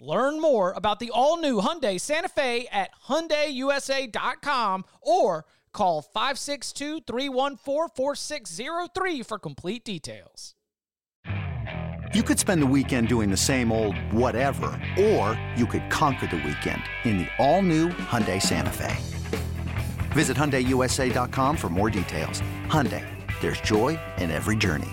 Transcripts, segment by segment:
Learn more about the all-new Hyundai Santa Fe at hyundaiusa.com or call 562-314-4603 for complete details. You could spend the weekend doing the same old whatever, or you could conquer the weekend in the all-new Hyundai Santa Fe. Visit hyundaiusa.com for more details. Hyundai, there's joy in every journey.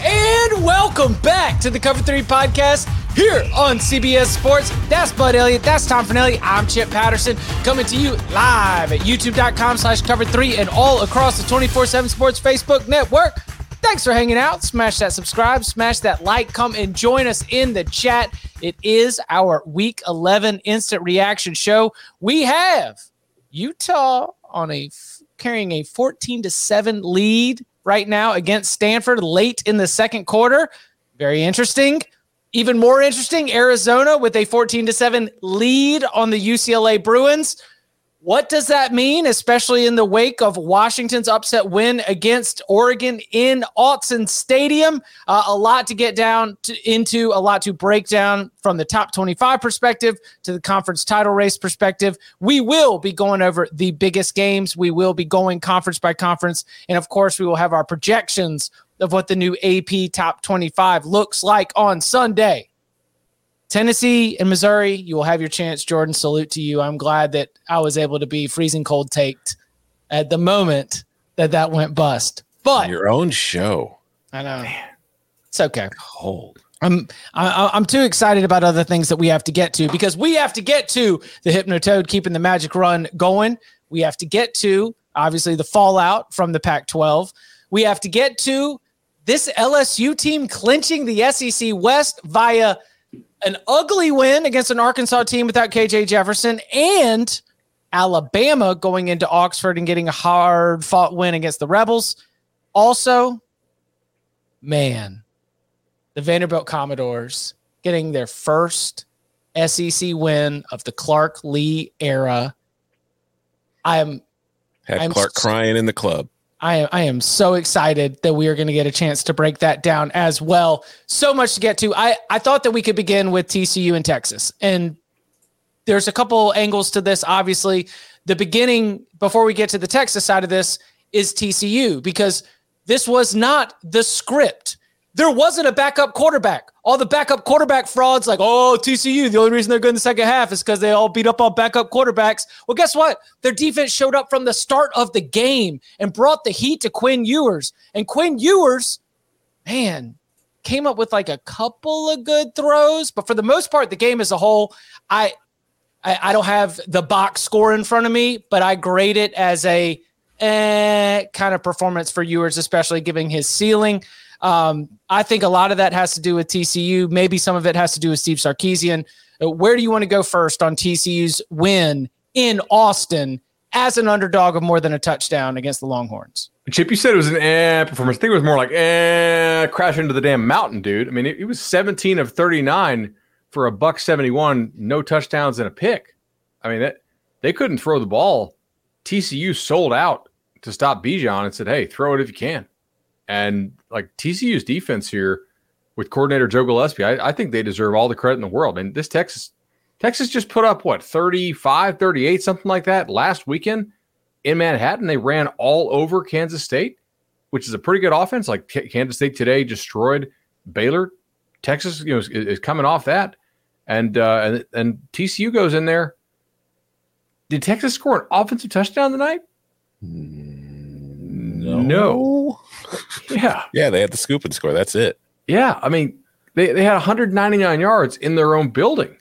And welcome back to the Cover 3 podcast here on CBS Sports. That's Bud Elliott. That's Tom Fornelli. I'm Chip Patterson coming to you live at youtube.com slash cover 3 and all across the 24-7 Sports Facebook network. Thanks for hanging out. Smash that subscribe, smash that like, come and join us in the chat. It is our week 11 instant reaction show. We have Utah on a carrying a 14 to 7 lead right now against Stanford late in the second quarter. Very interesting. Even more interesting, Arizona with a 14 to 7 lead on the UCLA Bruins. What does that mean, especially in the wake of Washington's upset win against Oregon in Autzen Stadium? Uh, a lot to get down to, into, a lot to break down from the top 25 perspective to the conference title race perspective. We will be going over the biggest games. We will be going conference by conference. And of course, we will have our projections of what the new AP top 25 looks like on Sunday. Tennessee and Missouri, you will have your chance. Jordan, salute to you. I'm glad that I was able to be freezing cold taked at the moment that that went bust. But your own show. I know. It's okay. Cold. I'm I, I'm too excited about other things that we have to get to because we have to get to the Hypnotoad keeping the magic run going. We have to get to obviously the fallout from the Pac-12. We have to get to this LSU team clinching the SEC West via an ugly win against an Arkansas team without KJ Jefferson and Alabama going into Oxford and getting a hard fought win against the Rebels. Also, man, the Vanderbilt Commodores getting their first SEC win of the Clark Lea era. I am had I'm Clark s- crying in the club. I, am, I am so excited that we are going to get a chance to break that down as well. So much to get to. I, I thought that we could begin with TCU in Texas. And there's a couple angles to this. Obviously, the beginning, before we get to the Texas side of this, is TCU because this was not the script. There wasn't a backup quarterback. All the backup quarterback frauds, like, oh, TCU, the only reason they're good in the second half is because they all beat up on backup quarterbacks. Well, guess what? Their defense showed up from the start of the game and brought the heat to Quinn Ewers. And Quinn Ewers, man, came up with like a couple of good throws, but for the most part, the game as a whole, I I, don't have the box score in front of me, but I grade it as a eh, kind of performance for Ewers, especially giving his ceiling. Um, I think a lot of that has to do with TCU. Maybe some of it has to do with Steve Sarkisian. Uh, Where do you want to go first on TCU's win in Austin as an underdog of more than a touchdown against the Longhorns? Chip, you said it was an eh performance. I think it was more like eh, crash into the damn mountain, dude. I mean, it, it was 17 of 39 for a buck 71, no touchdowns and a pick. I mean, that they couldn't throw the ball. TCU sold out to stop Bijan and said, "Hey, throw it if you can." And like TCU's defense here with coordinator Joe Gillespie, I, I think they deserve all the credit in the world. And this Texas Texas just put up what 35, 38, something like that last weekend in Manhattan. They ran all over Kansas State, which is a pretty good offense. Like Kansas State today destroyed Baylor. Texas, you know, is, is coming off that, and uh, and and TCU goes in there. Did Texas score an offensive touchdown tonight? No. No. Yeah, Yeah, they had the scoop and score. That's it. yeah. I mean, they they had 199 yards in their own building.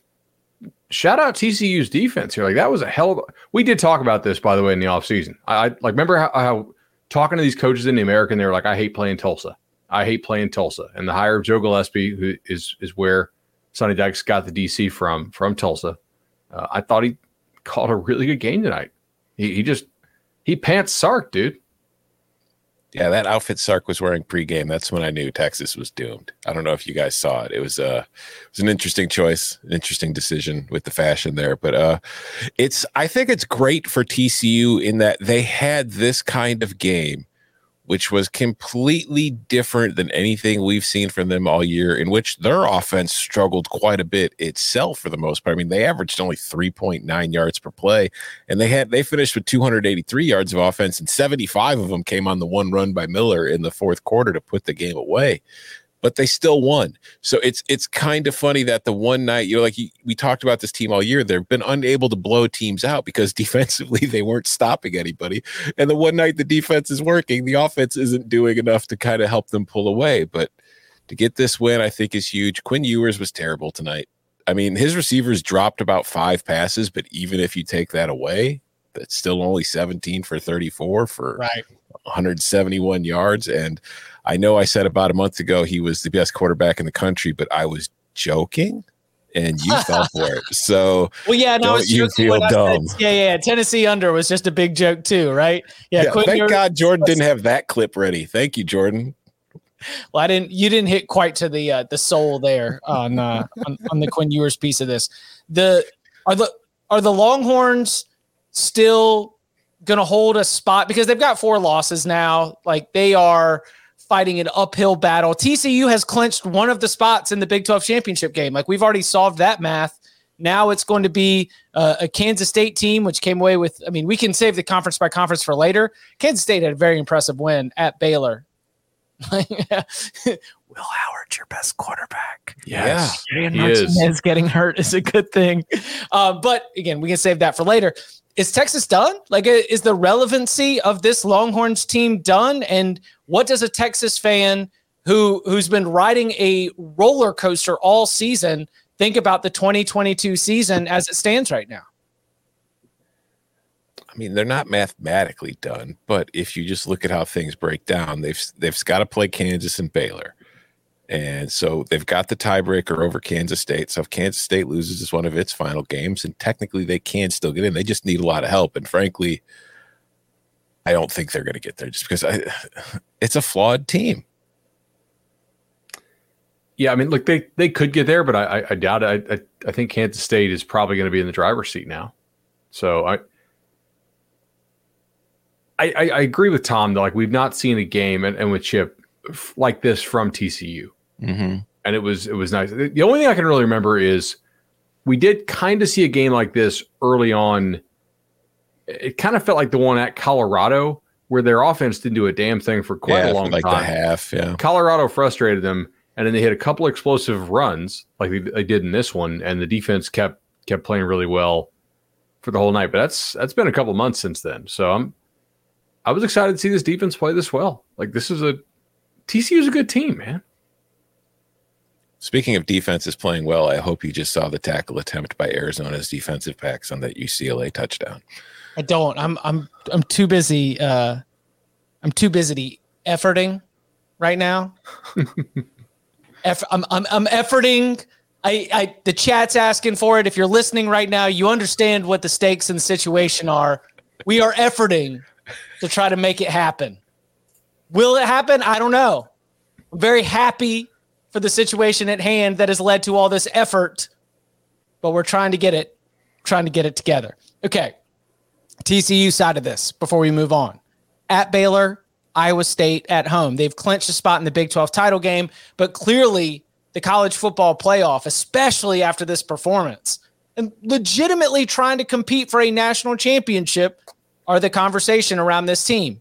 Shout out TCU's defense here. Like that was a hell of. A, we did talk about this by the way in the offseason. I, I like remember how, how talking to these coaches in the American, they were like, "I hate playing Tulsa. I hate playing Tulsa." And the hire of Joe Gillespie, who is is where Sonny Dykes got the DC from from Tulsa. Uh, I thought he called a really good game tonight. He he just he pants Sark, dude. Yeah, that outfit Sark was wearing pregame. That's when I knew Texas was doomed. I don't know if you guys saw it. It was uh it was an interesting choice, an interesting decision with the fashion there. But uh it's I think it's great for TCU in that they had this kind of game, which was completely different than anything we've seen from them all year, in which their offense struggled quite a bit itself for the most part. I mean, they averaged only 3.9 yards per play, and they had they finished with 283 yards of offense, and 75 of them came on the one run by Miller in the fourth quarter to put the game away. But they still won. So it's it's kind of funny that the one night, you know, like you, we talked about this team all year, they've been unable to blow teams out because defensively they weren't stopping anybody. And the one night the defense is working, the offense isn't doing enough to kind of help them pull away. But to get this win, I think is huge. Quinn Ewers was terrible tonight. I mean, his receivers dropped about five passes, but even if you take that away, that's still only 17 for 34 for Right. 171 yards. And I know I said about a month ago he was the best quarterback in the country, but I was joking and you fell for it. So Well, yeah, no, Don't you feel I said. dumb? Yeah, yeah. Tennessee under was just a big joke too, right? Yeah. yeah, thank Ewers- God Jordan didn't have that clip ready. Thank you, Jordan. Well, I didn't. You didn't hit quite to the uh, the soul there on, uh, on on the Quinn Ewers piece of this. The are the are the Longhorns still going to hold a spot because they've got four losses now. Like they are fighting an uphill battle. TCU has clinched one of the spots in the Big Twelve championship game. Like we've already solved that math. Now it's going to be uh, a Kansas State team, which came away with. I mean, we can save the conference by conference for later. Kansas State had a very impressive win at Baylor. Will Howard, your best quarterback. Yes, Adrian he is. Getting hurt is a good thing. Uh, but again, we can save that for later. Is Texas done? Like, is the relevancy of this Longhorns team done? And what does a Texas fan who who's been riding a roller coaster all season think about the 2022 season as it stands right now? I mean, they're not mathematically done, but if you just look at how things break down, they've they've got to play Kansas and Baylor. And so they've got the tiebreaker over Kansas State. So if Kansas State loses is one of its final games, and technically they can still get in, they just need a lot of help. And frankly, I don't think they're going to get there just because I, it's a flawed team. Yeah, I mean, look, they they could get there, but I I, doubt it. I, I I think Kansas State is probably going to be in the driver's seat now. So I. I, I, agree with Tom though. Like we've not seen a game and, and with Chip like this from TCU, Mm-hmm. and it was it was nice. The only thing I can really remember is we did kind of see a game like this early on. It kind of felt like the one at Colorado where their offense didn't do a damn thing for quite yeah, a long like time. the half. Yeah. Colorado frustrated them, and then they hit a couple explosive runs like they, they did in this one, and the defense kept kept playing really well for the whole night. But that's that's been a couple months since then, so I'm I was excited to see this defense play this well. Like this is a TCU is a good team, man. Speaking of defenses playing well, I hope you just saw the tackle attempt by Arizona's defensive backs on that UCLA touchdown. I don't. I'm I'm I'm too busy. Uh, I'm too busy efforting right now. Eff- I'm I'm I'm efforting. I I the chat's asking for it. If you're listening right now, you understand what the stakes in the situation are. We are efforting to try to make it happen. Will it happen? I don't know. I'm very happy for the situation at hand that has led to all this effort, but we're trying to get it, trying to get it together. Okay. TCU side of this before we move on. at Baylor, Iowa State at home. They've clinched a spot in the Big 12 title game, but clearly the college football playoff, especially after this performance, and legitimately trying to compete for a national championship are the conversation around this team.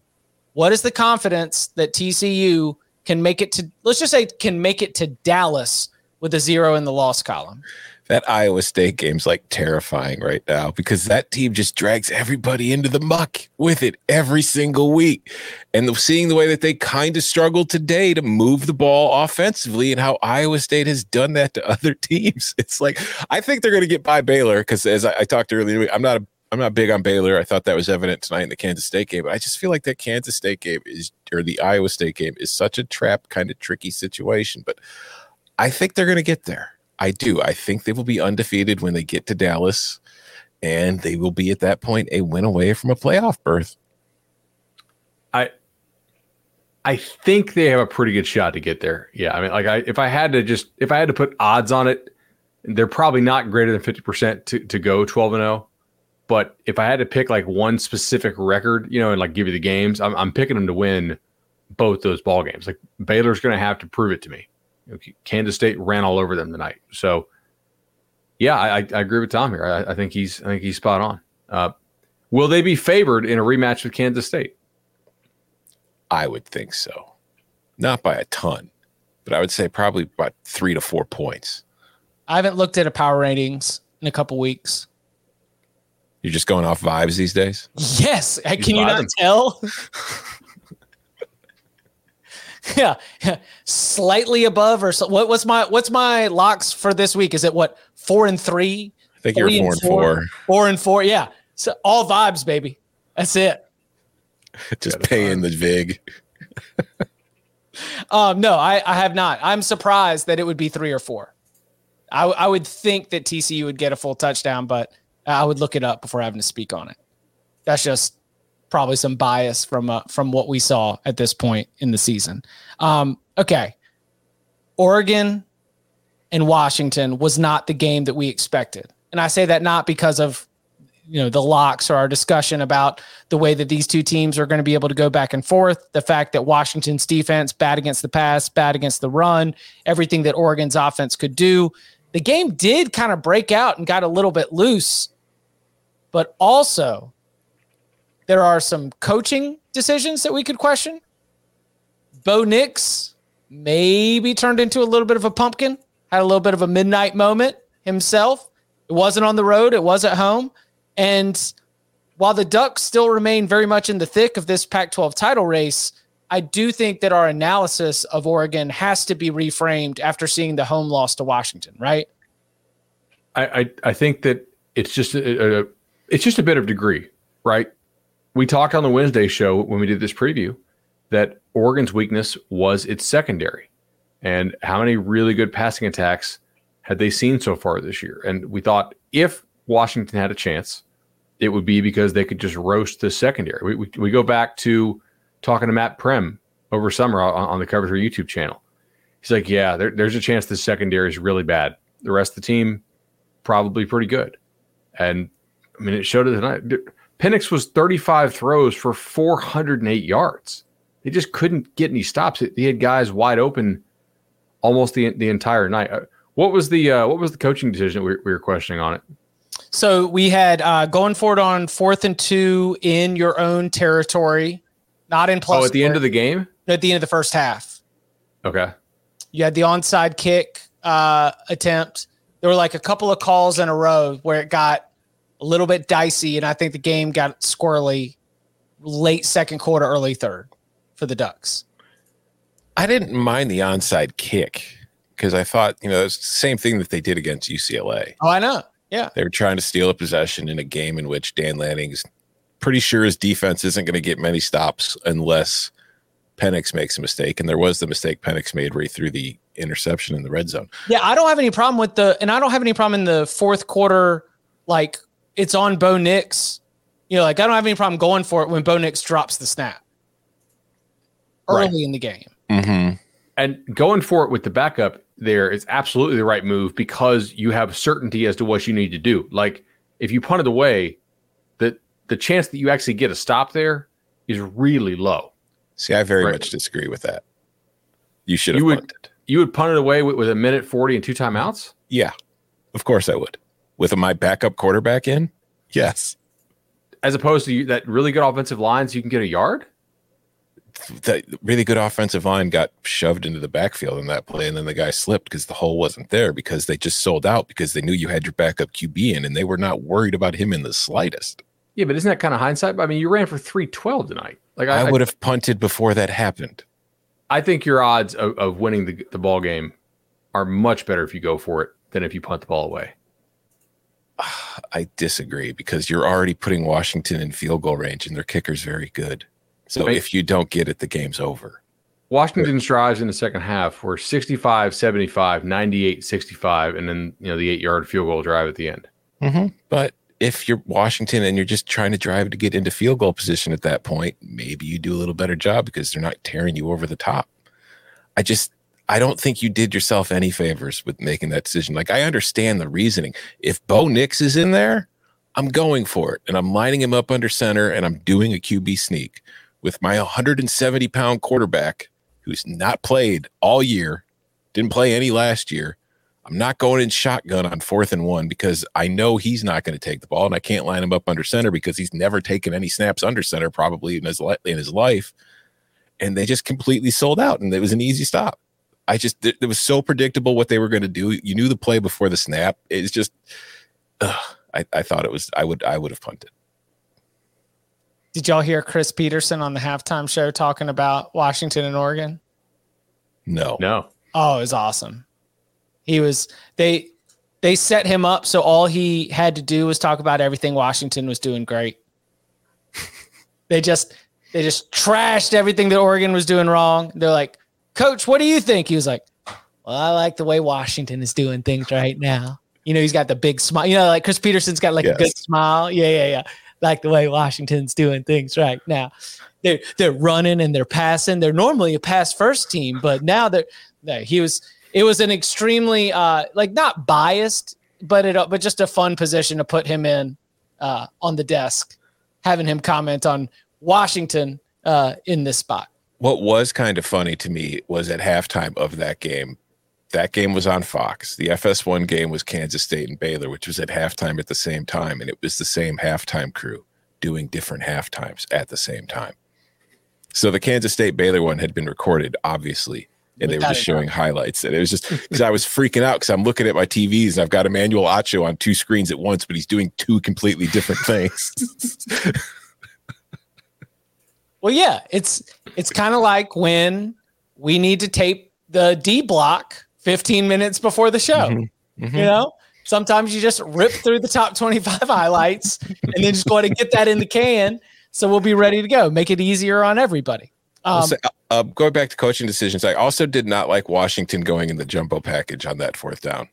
What is the confidence that TCU can make it to, let's just say, can make it to Dallas with a zero in the loss column? that Iowa State game's like terrifying right now because that team just drags everybody into the muck with it every single week. And seeing the way that they kind of struggled today to move the ball offensively and how Iowa State has done that to other teams, it's like I think they're going to get by Baylor because as I, I talked earlier, I'm not a I'm not big on Baylor. I thought that was evident tonight in the Kansas State game, but I just feel like that Kansas State game is or the Iowa State game is such a trap kind of tricky situation. But I think they're going to get there. I do. I think they will be undefeated when they get to Dallas, and they will be at that point a win away from a playoff berth. I I think they have a pretty good shot to get there. Yeah, I mean, like I if I had to just if I had to put odds on it, they're probably not greater than fifty percent to to go twelve and zero. But if I had to pick like one specific record, you know, and like give you the games, I'm, I'm picking them to win both those ball games. Like Baylor's going to have to prove it to me. Kansas State ran all over them tonight. So, yeah, I, I agree with Tom here. I, I, think he's I think he's spot on. Uh, will they be favored in a rematch with Kansas State? I would think so, not by a ton, but I would say probably about three to four points. I haven't looked at a power ratings in a couple weeks. You're just going off vibes these days. Yes, can you not tell? yeah, yeah, slightly above or so. What, what's my what's my locks for this week? Is it what four and three? I think you're four and four, four. Four and four. Yeah. So all vibes, baby. That's it. Just paying the vig. um, no, I, I have not. I'm surprised that it would be three or four. I, I would think that TCU would get a full touchdown, but I would look it up before having to speak on it. That's just probably some bias from uh, from what we saw at this point in the season. Um, okay, Oregon and Washington was not the game that we expected, and I say that not because of you know the locks or our discussion about the way that these two teams are going to be able to go back and forth the fact that washington's defense bad against the pass bad against the run everything that oregon's offense could do the game did kind of break out and got a little bit loose but also there are some coaching decisions that we could question. Bo Nix maybe turned into a little bit of a pumpkin, had a little bit of a midnight moment himself. It wasn't on the road, it was at home. And while the Ducks still remain very much in the thick of this Pac 12 title race, I do think that our analysis of Oregon has to be reframed after seeing the home loss to Washington, right? I, I, I think that it's just a, a, it's just a bit of degree, right? we talked on the Wednesday show when we did this preview that Oregon's weakness was its secondary. And how many really good passing attacks had they seen so far this year? And we thought if Washington had a chance, it would be because they could just roast the secondary. We, we, we go back to talking to Matt Prehm over summer on, on the Cover Three YouTube channel. He's like, yeah, there, there's a chance the secondary is really bad. The rest of the team, probably pretty good. And I mean, it showed it tonight. Penix was 35 throws for 408 yards. He just couldn't get any stops. He had guys wide open almost the the entire night. Uh, what was the uh, what was the coaching decision we, we were questioning on it? So we had uh, going forward on fourth and two in your own territory, not in plus. Oh, at the end of the game. At the end of the first half. Okay. You had the onside kick uh, attempt. There were like a couple of calls in a row where it got a little bit dicey, and I think the game got squirrely late second quarter, early third for the Ducks. I didn't mind the onside kick because I thought, you know, it's the same thing that they did against UCLA. Oh, I know. Yeah. They were trying to steal a possession in a game in which Dan Lanning's pretty sure his defense isn't going to get many stops unless Penix makes a mistake. And there was the mistake Penix made right through the interception in the red zone. Yeah, I don't have any problem with the, and I don't have any problem in the fourth quarter, like it's on Bo Nix. You know, like I don't have any problem going for it when Bo Nix drops the snap early right. in the game. Mm-hmm. And going for it with the backup there is absolutely the right move because you have certainty as to what you need to do. Like if you punt it away, the the chance that you actually get a stop there is really low. See, I very Right. much disagree with that. You should have You would- punted. You would punt it away with, with a minute 40 and two timeouts? Yeah, of course I would. With my backup quarterback in, yes. As opposed to you, that really good offensive line so you can get a yard? The really good offensive line got shoved into the backfield in that play, and then the guy slipped because the hole wasn't there because they just sold out because they knew you had your backup QB in, and they were not worried about him in the slightest. Yeah, but isn't that kind of hindsight? I mean, you ran for 312 tonight. Like I, I would have punted before that happened. I think your odds of, of winning the, the ball game are much better if you go for it than if you punt the ball away. I disagree because you're already putting Washington in field goal range, and their kicker's very good. So Right. if you don't get it, the game's over. Washington's drives in the second half were 65 75, 98 65, and then, you know, the eight yard field goal drive at the end. Mm-hmm. But if you're Washington and you're just trying to drive to get into field goal position at that point, maybe you do a little better job because they're not tearing you over the top. I just I don't think you did yourself any favors with making that decision. Like I understand the reasoning. If Bo Nix is in there, I'm going for it and I'm lining him up under center and I'm doing a QB sneak with my 170 pound quarterback who's not played all year, didn't play any last year. I'm not going in shotgun on fourth and one because I know he's not going to take the ball, and I can't line him up under center because he's never taken any snaps under center probably in his in his life. And they just completely sold out, and it was an easy stop. I just it, it was so predictable what they were going to do. You knew the play before the snap. It's just, ugh, I, I thought it was I would I would have punted. Did y'all hear Chris Petersen on the halftime show talking about Washington and Oregon? No, No. Oh, it was awesome. He was they they set him up so all he had to do was talk about everything Washington was doing great. they just they just trashed everything that Oregon was doing wrong. They're like, "Coach, what do you think?" He was like, "Well, I like the way Washington is doing things right now." You know, he's got the big smile. You know, like Chris Petersen's got like a good smile. Yeah, yeah, yeah. Like the way Washington's doing things right now. They're they're running and they're passing. They're normally a pass first team, but now they're no, he was it was an extremely uh like not biased, but it but just a fun position to put him in uh on the desk, having him comment on Washington uh in this spot. What was kind of funny to me was at halftime of that game. That game was on Fox. The FS1 game was Kansas State and Baylor, which was at halftime at the same time. And it was the same halftime crew doing different halftimes at the same time. So the Kansas State Baylor one had been recorded, obviously, and they were just showing highlights. And it was just because I was freaking out because I'm looking at my TVs and I've got Emmanuel Acho on two screens at once, but he's doing two completely different things. Well, yeah, it's it's kind of like when we need to tape the D block 15 minutes before the show. Mhm. You know, sometimes you just rip through the top 25 highlights and then just go ahead and get that in the can. So we'll be ready to go. Make it easier on everybody. Um, say- uh, going back to coaching decisions, I also did not like Washington going in the jumbo package on that fourth down.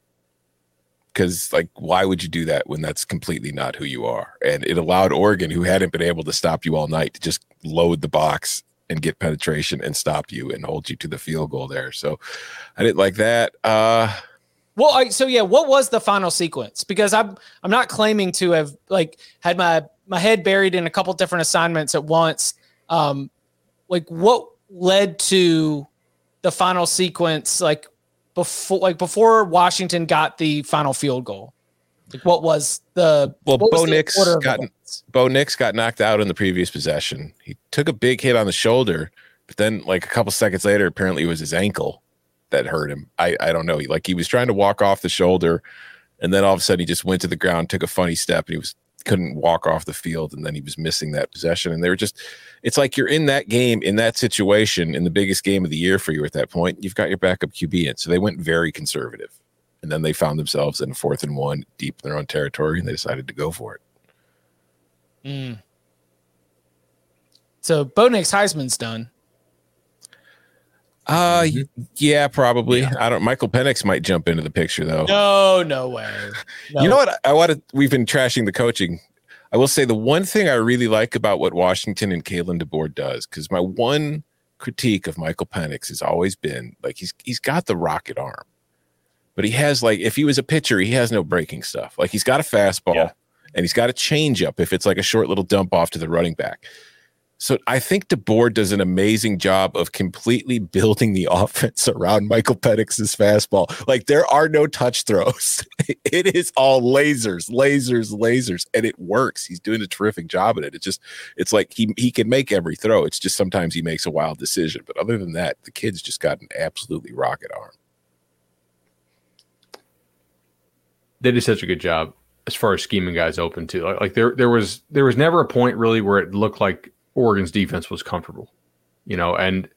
Because, like, why would you do that when that's completely not who you are? And it allowed Oregon, who hadn't been able to stop you all night, to just load the box and get penetration and stop you and hold you to the field goal there. So I didn't like that. Uh, Well, I, so yeah, what was the final sequence? Because I'm I'm not claiming to have like had my my head buried in a couple different assignments at once. Um, like what led to the final sequence? Like before, like before Washington got the final field goal. Like what was the Well, what was Bo the Nix order of got- Bo Nix got knocked out in the previous possession. He took a big hit on the shoulder, but then like a couple seconds later, apparently it was his ankle that hurt him. I, I don't know. He, like he was trying to walk off the shoulder, and then all of a sudden he just went to the ground, took a funny step, and he was couldn't walk off the field, and then he was missing that possession. And they were just, it's like you're in that game, in that situation, in the biggest game of the year for you at that point. You've got your backup QB in, so they went very conservative, and then they found themselves in fourth and one, deep in their own territory, and they decided to go for it. Mm. So Bo Nix Heisman's done. Uh, Mhm. y- yeah, probably. I don't. Michael Penix might jump into the picture though. No, no way. No. You know what? I, want to. We've been trashing the coaching. I will say the one thing I really like about what Washington and Kalen DeBoer does, because my one critique of Michael Penix has always been like he's he's got the rocket arm, but he has like if he was a pitcher, he has no breaking stuff. Like he's got a fastball Yeah. And he's got a changeup if it's like a short little dump off to the running back. So I think DeBoer does an amazing job of completely building the offense around Michael Penix's fastball. Like there are no touch throws. it is all lasers, lasers, lasers, and it works. He's doing a terrific job at it. It's just it's like he he can make every throw. It's just sometimes he makes a wild decision. But other than that, the kid's just got an absolutely rocket arm. They did such a good job as far as scheming guys open to. Like, like there there was there was never a point really where it looked like Oregon's defense was comfortable, you know. And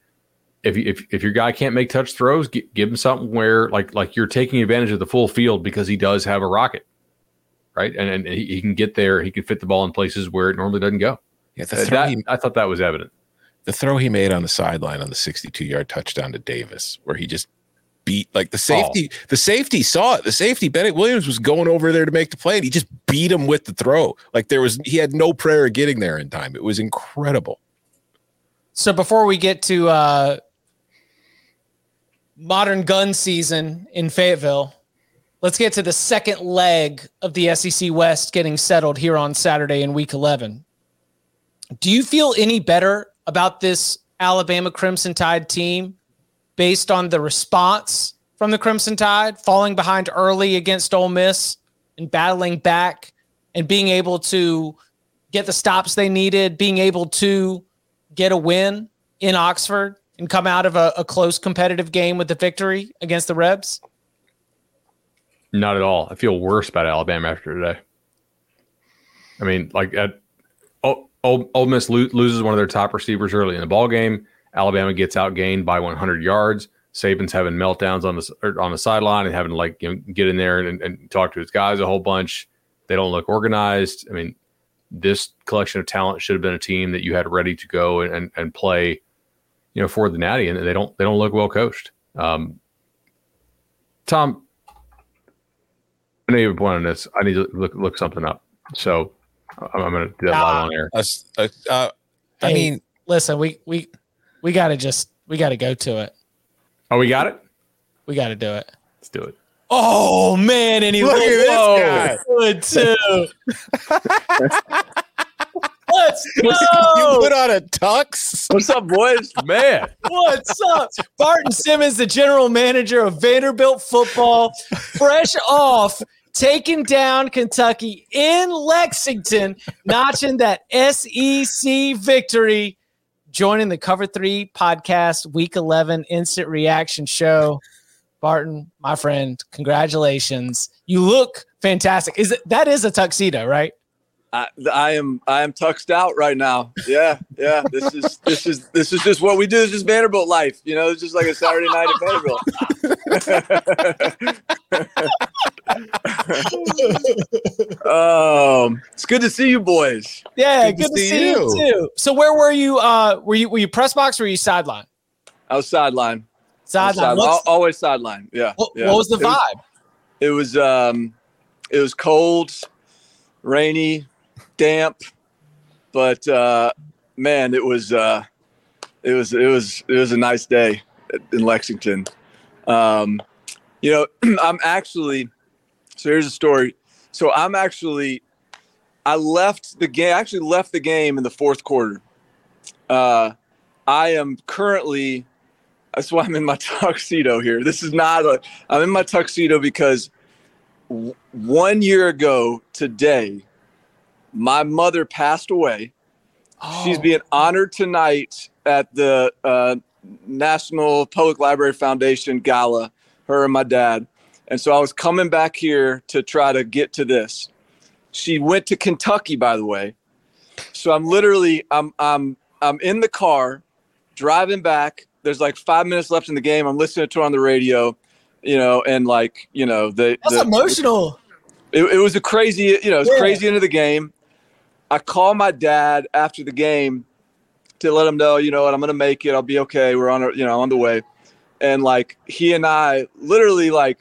if if if your guy can't make touch throws, give, give him something where like like you're taking advantage of the full field because he does have a rocket, right? And and he, he can get there. He can fit the ball in places where it normally doesn't go. Yeah, Uh, that, he, I thought that was evident. The throw he made on the sideline on the 62 yard touchdown to Davis, where he just beat like the safety. Oh. The safety saw it. The safety Bennett Williams was going over there to make the play, and he just beat him with the throw. Like there was, he had no prayer of getting there in time. It was incredible. So before we get to uh, modern gun season in Fayetteville, let's get to the second leg of the SEC West getting settled here on Saturday in Week 11. Do you feel any better about this Alabama Crimson Tide team based on the response from the Crimson Tide, falling behind early against Ole Miss and battling back and being able to get the stops they needed, being able to get a win in Oxford and come out of a, a close competitive game with the victory against the Rebs? Not at all. I feel worse about Alabama after today. I mean, like at Ole, Miss lo- loses one of their top receivers early in the ball game. Alabama gets outgained by 100 yards. Saban's having meltdowns on the on the sideline and having to like you know, get in there and, and talk to his guys a whole bunch. They don't look organized. I mean, this collection of talent should have been a team that you had ready to go and, and, and play, you know, for the Natty, and they don't they don't look well coached. Um, Tom, I know you have a point on this. I need to look look something up. So I'm, I'm going to do that live on air. Uh, uh, I Hey, mean, listen, we we we got to just we got to go to it. Oh, we got it. We got to do it. Let's do it. Oh man, and he Look at this guy. good too. Let's go. you put on a tux. What's up, boys? Man, What's up? Barton Simmons, the general manager of Vanderbilt football, fresh off taking down Kentucky in Lexington, notching that SEC victory, joining the Cover 3 podcast, week 11 instant reaction show. Barton, my friend, congratulations. You look fantastic. Is it that is a tuxedo, right? I, I am I am tuxed out right now. Yeah, yeah. This is this is this is just what we do. This is Vanderbilt life. You know, it's just like a Saturday night at Vanderbilt. um, it's good to see you boys. Yeah, Good good, to to see see you. you. too. So where were you? Uh, were you were you press box or were you sideline? I was sideline. Sideline. Al- Always sideline. Yeah. What, yeah. what was the It was- vibe? It was um, it was cold, rainy, damp, but uh, man, it was uh, it was it was it was a nice day in Lexington. Um, you know, I'm actually so here's a story. So I'm actually I left the game. Actually left the game in the fourth quarter. Uh, I am currently. That's why I'm in my tuxedo here. This is not a. I'm in my tuxedo because w- one year ago today, my mother passed away. She's Oh. being honored tonight at the uh, Nashville Public Library Foundation Gala. Her and my dad, and so I was coming back here to try to get to this. She went to Kentucky, by the way. So I'm literally I'm I'm I'm in the car driving back. There's like five minutes left in the game. I'm listening to her on the radio, you know, and like you know the That's the, emotional. it, it was a crazy, you know, it was Yeah. crazy into the game. I call my dad after the game to let him know, you know what, I'm gonna make it. I'll be okay. We're on, you know, on the way. And like he and I, literally, like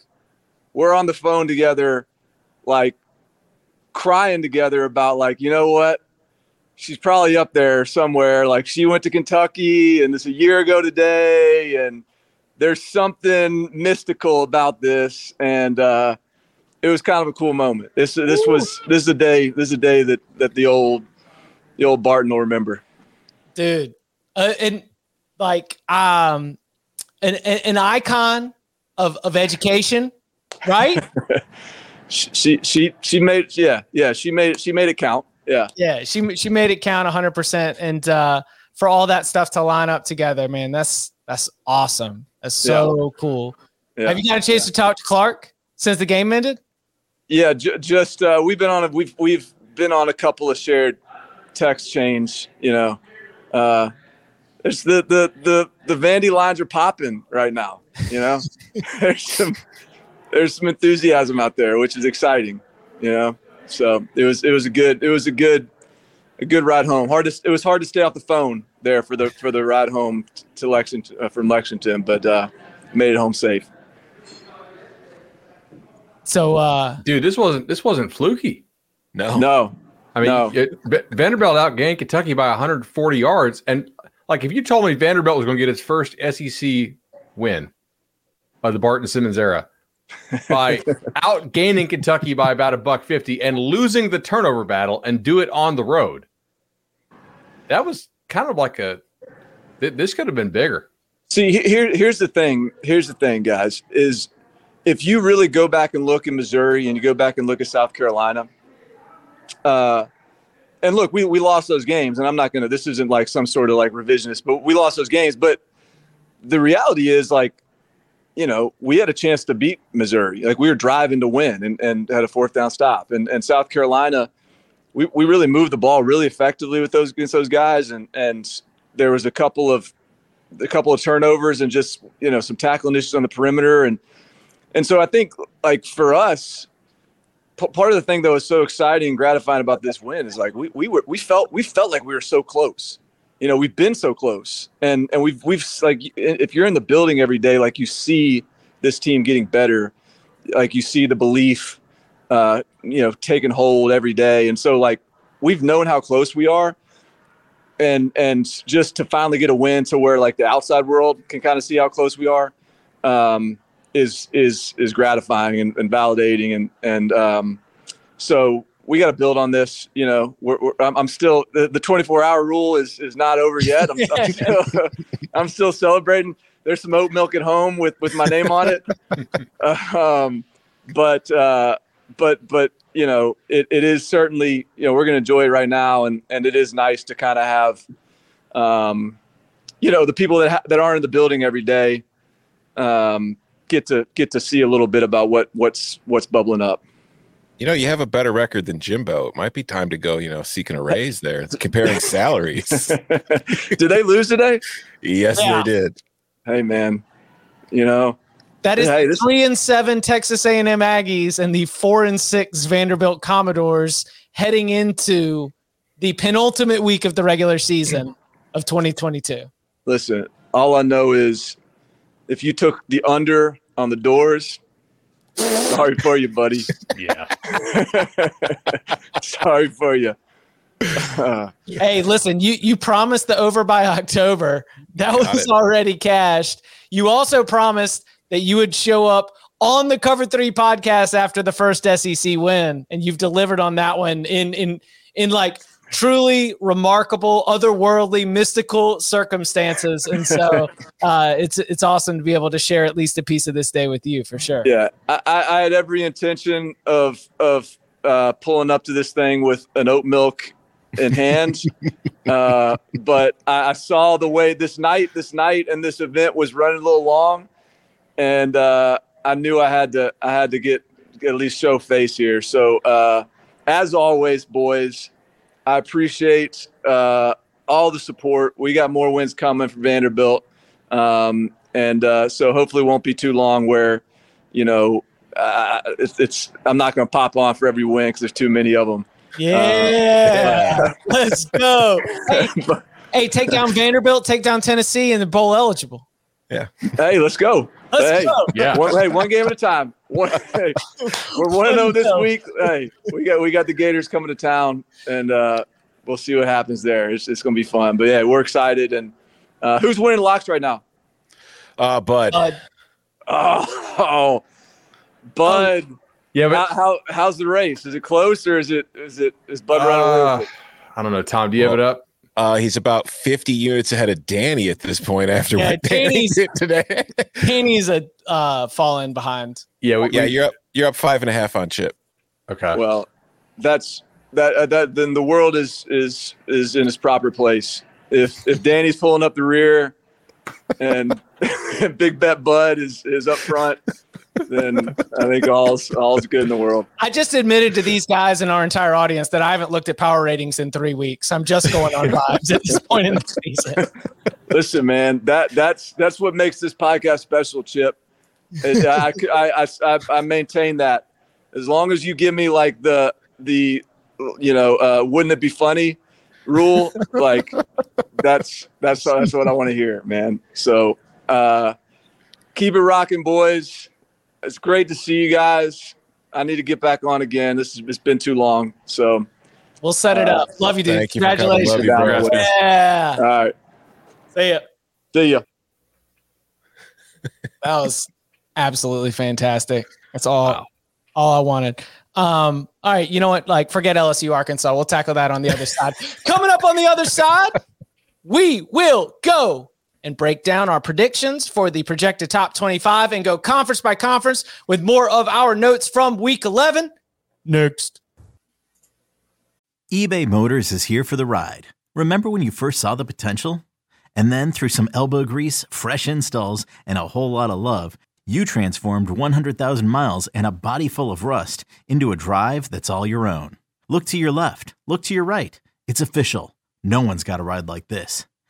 we're on the phone together, like crying together about, like, you know what, she's probably up there somewhere. Like she went to Kentucky, and this a year ago today, and there's something mystical about this, and. uh it was kind of a cool moment. This this was this is a day this is a day that that the old the old Barton will remember. dude, uh, and like um, an, an an icon of of education, right? She she she made yeah yeah she made it she made it count. Yeah. Yeah, she she made it count 100 percent, and uh, for all that stuff to line up together, man, that's that's awesome. That's so cool. yeah. Have you got a chance to talk to Clark since the game ended? Yeah, j- just uh, we've been on a we've we've been on a couple of shared text chains. You know, uh, it's the the the the Vandy lines are popping right now. You know, there's some there's some enthusiasm out there, which is exciting. You know, so it was it was a good it was a good a good ride home. Hard to it was hard to stay off the phone there for the for the ride home to Lexington uh, from Lexington, but uh, made it home safe. So, uh, Dude, this wasn't this wasn't fluky. No, No, I mean, No. it, V- Vanderbilt outgained Kentucky by 140 yards, and like if you told me Vanderbilt was going to get its first SEC win of the Barton Simmons era by outgaining Kentucky by about a buck fifty and losing the turnover battle and do it on the road, that was kind of like a th- this could have been bigger. See, he- here, here's the thing. Here's the thing, guys. Is if you really go back and look in Missouri and you go back and look at South Carolina, uh, and look, we, we lost those games, and I'm not gonna. This isn't like some sort of like revisionist, but we lost those games. But the reality is, like, you know, we had a chance to beat Missouri. Like we were driving to win, and, and had a fourth down stop. And and South Carolina, we, we really moved the ball really effectively with those against those guys, and and there was a couple of a couple of turnovers and just you know some tackling issues on the perimeter and and so I think like for us, p- part of the thing that was so exciting and gratifying about this win is like we we were we felt we felt like we were so close. You know, we've been so close, and and we've we've like if you're in the building every day, like you see this team getting better, like you see the belief, uh, you know, taking hold every day, and so like we've known how close we are. And and just to finally get a win to where like the outside world can kind of see how close we are um, is is is gratifying and, and validating. And and um, so we got to build on this you know we're, we're, I'm, I'm still the, the 24 hour rule is is not over yet. I'm, I'm, still, I'm still celebrating. There's some oat milk at home with with my name on it. Uh, um, but uh, but but you know it, it is certainly you know we're going to enjoy it right now. And and it is nice to kind of have um you know the people that ha- that aren't in the building every day um get to get to see a little bit about what what's what's bubbling up You know, you have a better record than Jimbo. It might be time to go, you know, seeking a raise there. It's comparing salaries. did they lose today yes, Yeah. they did. hey man you know that is Hey, this- three and seven Texas A&M Aggies and the four and six Vanderbilt Commodores heading into the penultimate week of the regular season of 2022. listen all i know is if you took the under on the Dores sorry for you buddy Yeah. sorry for you Uh, Hey, listen, you you promised the over by October. That was it. already cashed. You also promised that you would show up on the Cover 3 podcast after the first SEC win, and you've delivered on that one in in in like truly remarkable, otherworldly, mystical circumstances. And so uh, it's it's awesome to be able to share at least a piece of this day with you for sure. Yeah, I, I had every intention of of uh, pulling up to this thing with an oat milk in hand, uh, but I, I saw the way this night, this night, and this event was running a little long, and uh, I knew I had to I had to get at least show face here. So uh, as always, boys, I appreciate uh, all the support. We got more wins coming from Vanderbilt, um, and uh, so hopefully, it won't be too long where you know, uh, it's, it's I'm not going to pop on for every win because there's too many of them. Yeah. Let's go. Hey, hey, take down Vanderbilt, take down Tennessee, and the bowl eligible. Yeah. hey, let's go. Let's hey, go. Yeah. One, hey, one game at a time. One, hey, we're one zero this go. week. Hey, we got we got the Gators coming to town, and uh, we'll see what happens there. It's, it's going to be fun. But yeah, we're excited. And uh, who's winning locks right now? Uh, Bud. Uh, Oh, Bud. Yeah, but how how's the race? Is it close or is it is it is Bud running away uh, with it? I don't know. Tom, do you have it up? Uh, he's about 50 units ahead of Danny at this point after Yeah, what Danny Danny's- did today. Danny's a uh, falling behind. Yeah, we, yeah, we- you're up. You're up five and a half on Chip. okay. Well, that's that. Uh, that then the world is is is in its proper place. If if Danny's pulling up the rear, and Big Bet Bud is is up front, then I think all's all's good in the world. I just admitted to these guys and our entire audience that I haven't looked at power ratings in three weeks. I'm just going on vibes at this point in the season. Listen, man, that that's that's what makes this podcast special, Chip. It, I, I, I, I maintain that as long as you give me like the the you know uh, wouldn't it be funny rule like that's that's that's what I want to hear, man. So uh, keep it rocking, boys. It's great to see you guys. I need to get back on again. This has it's been too long. So We'll set it up. Love you, dude. Thank you for. Congratulations. Love you, bro. Yeah. all right, See ya. see ya. That was absolutely fantastic. That's all Wow. all I wanted. Um, all right, you know what? Like, forget LSU Arkansas. We'll tackle that on the other side. Coming up on the other side, we will go and break down our predictions for the projected top 25 and go conference by conference with more of our notes from week 11. Next. eBay Motors is here for the ride. Remember when you first saw the potential? And then through some elbow grease, fresh installs, and a whole lot of love, you transformed 100,000 miles and a body full of rust into a drive that's all your own. Look to your left, look to your right. It's official. No one's got a ride like this.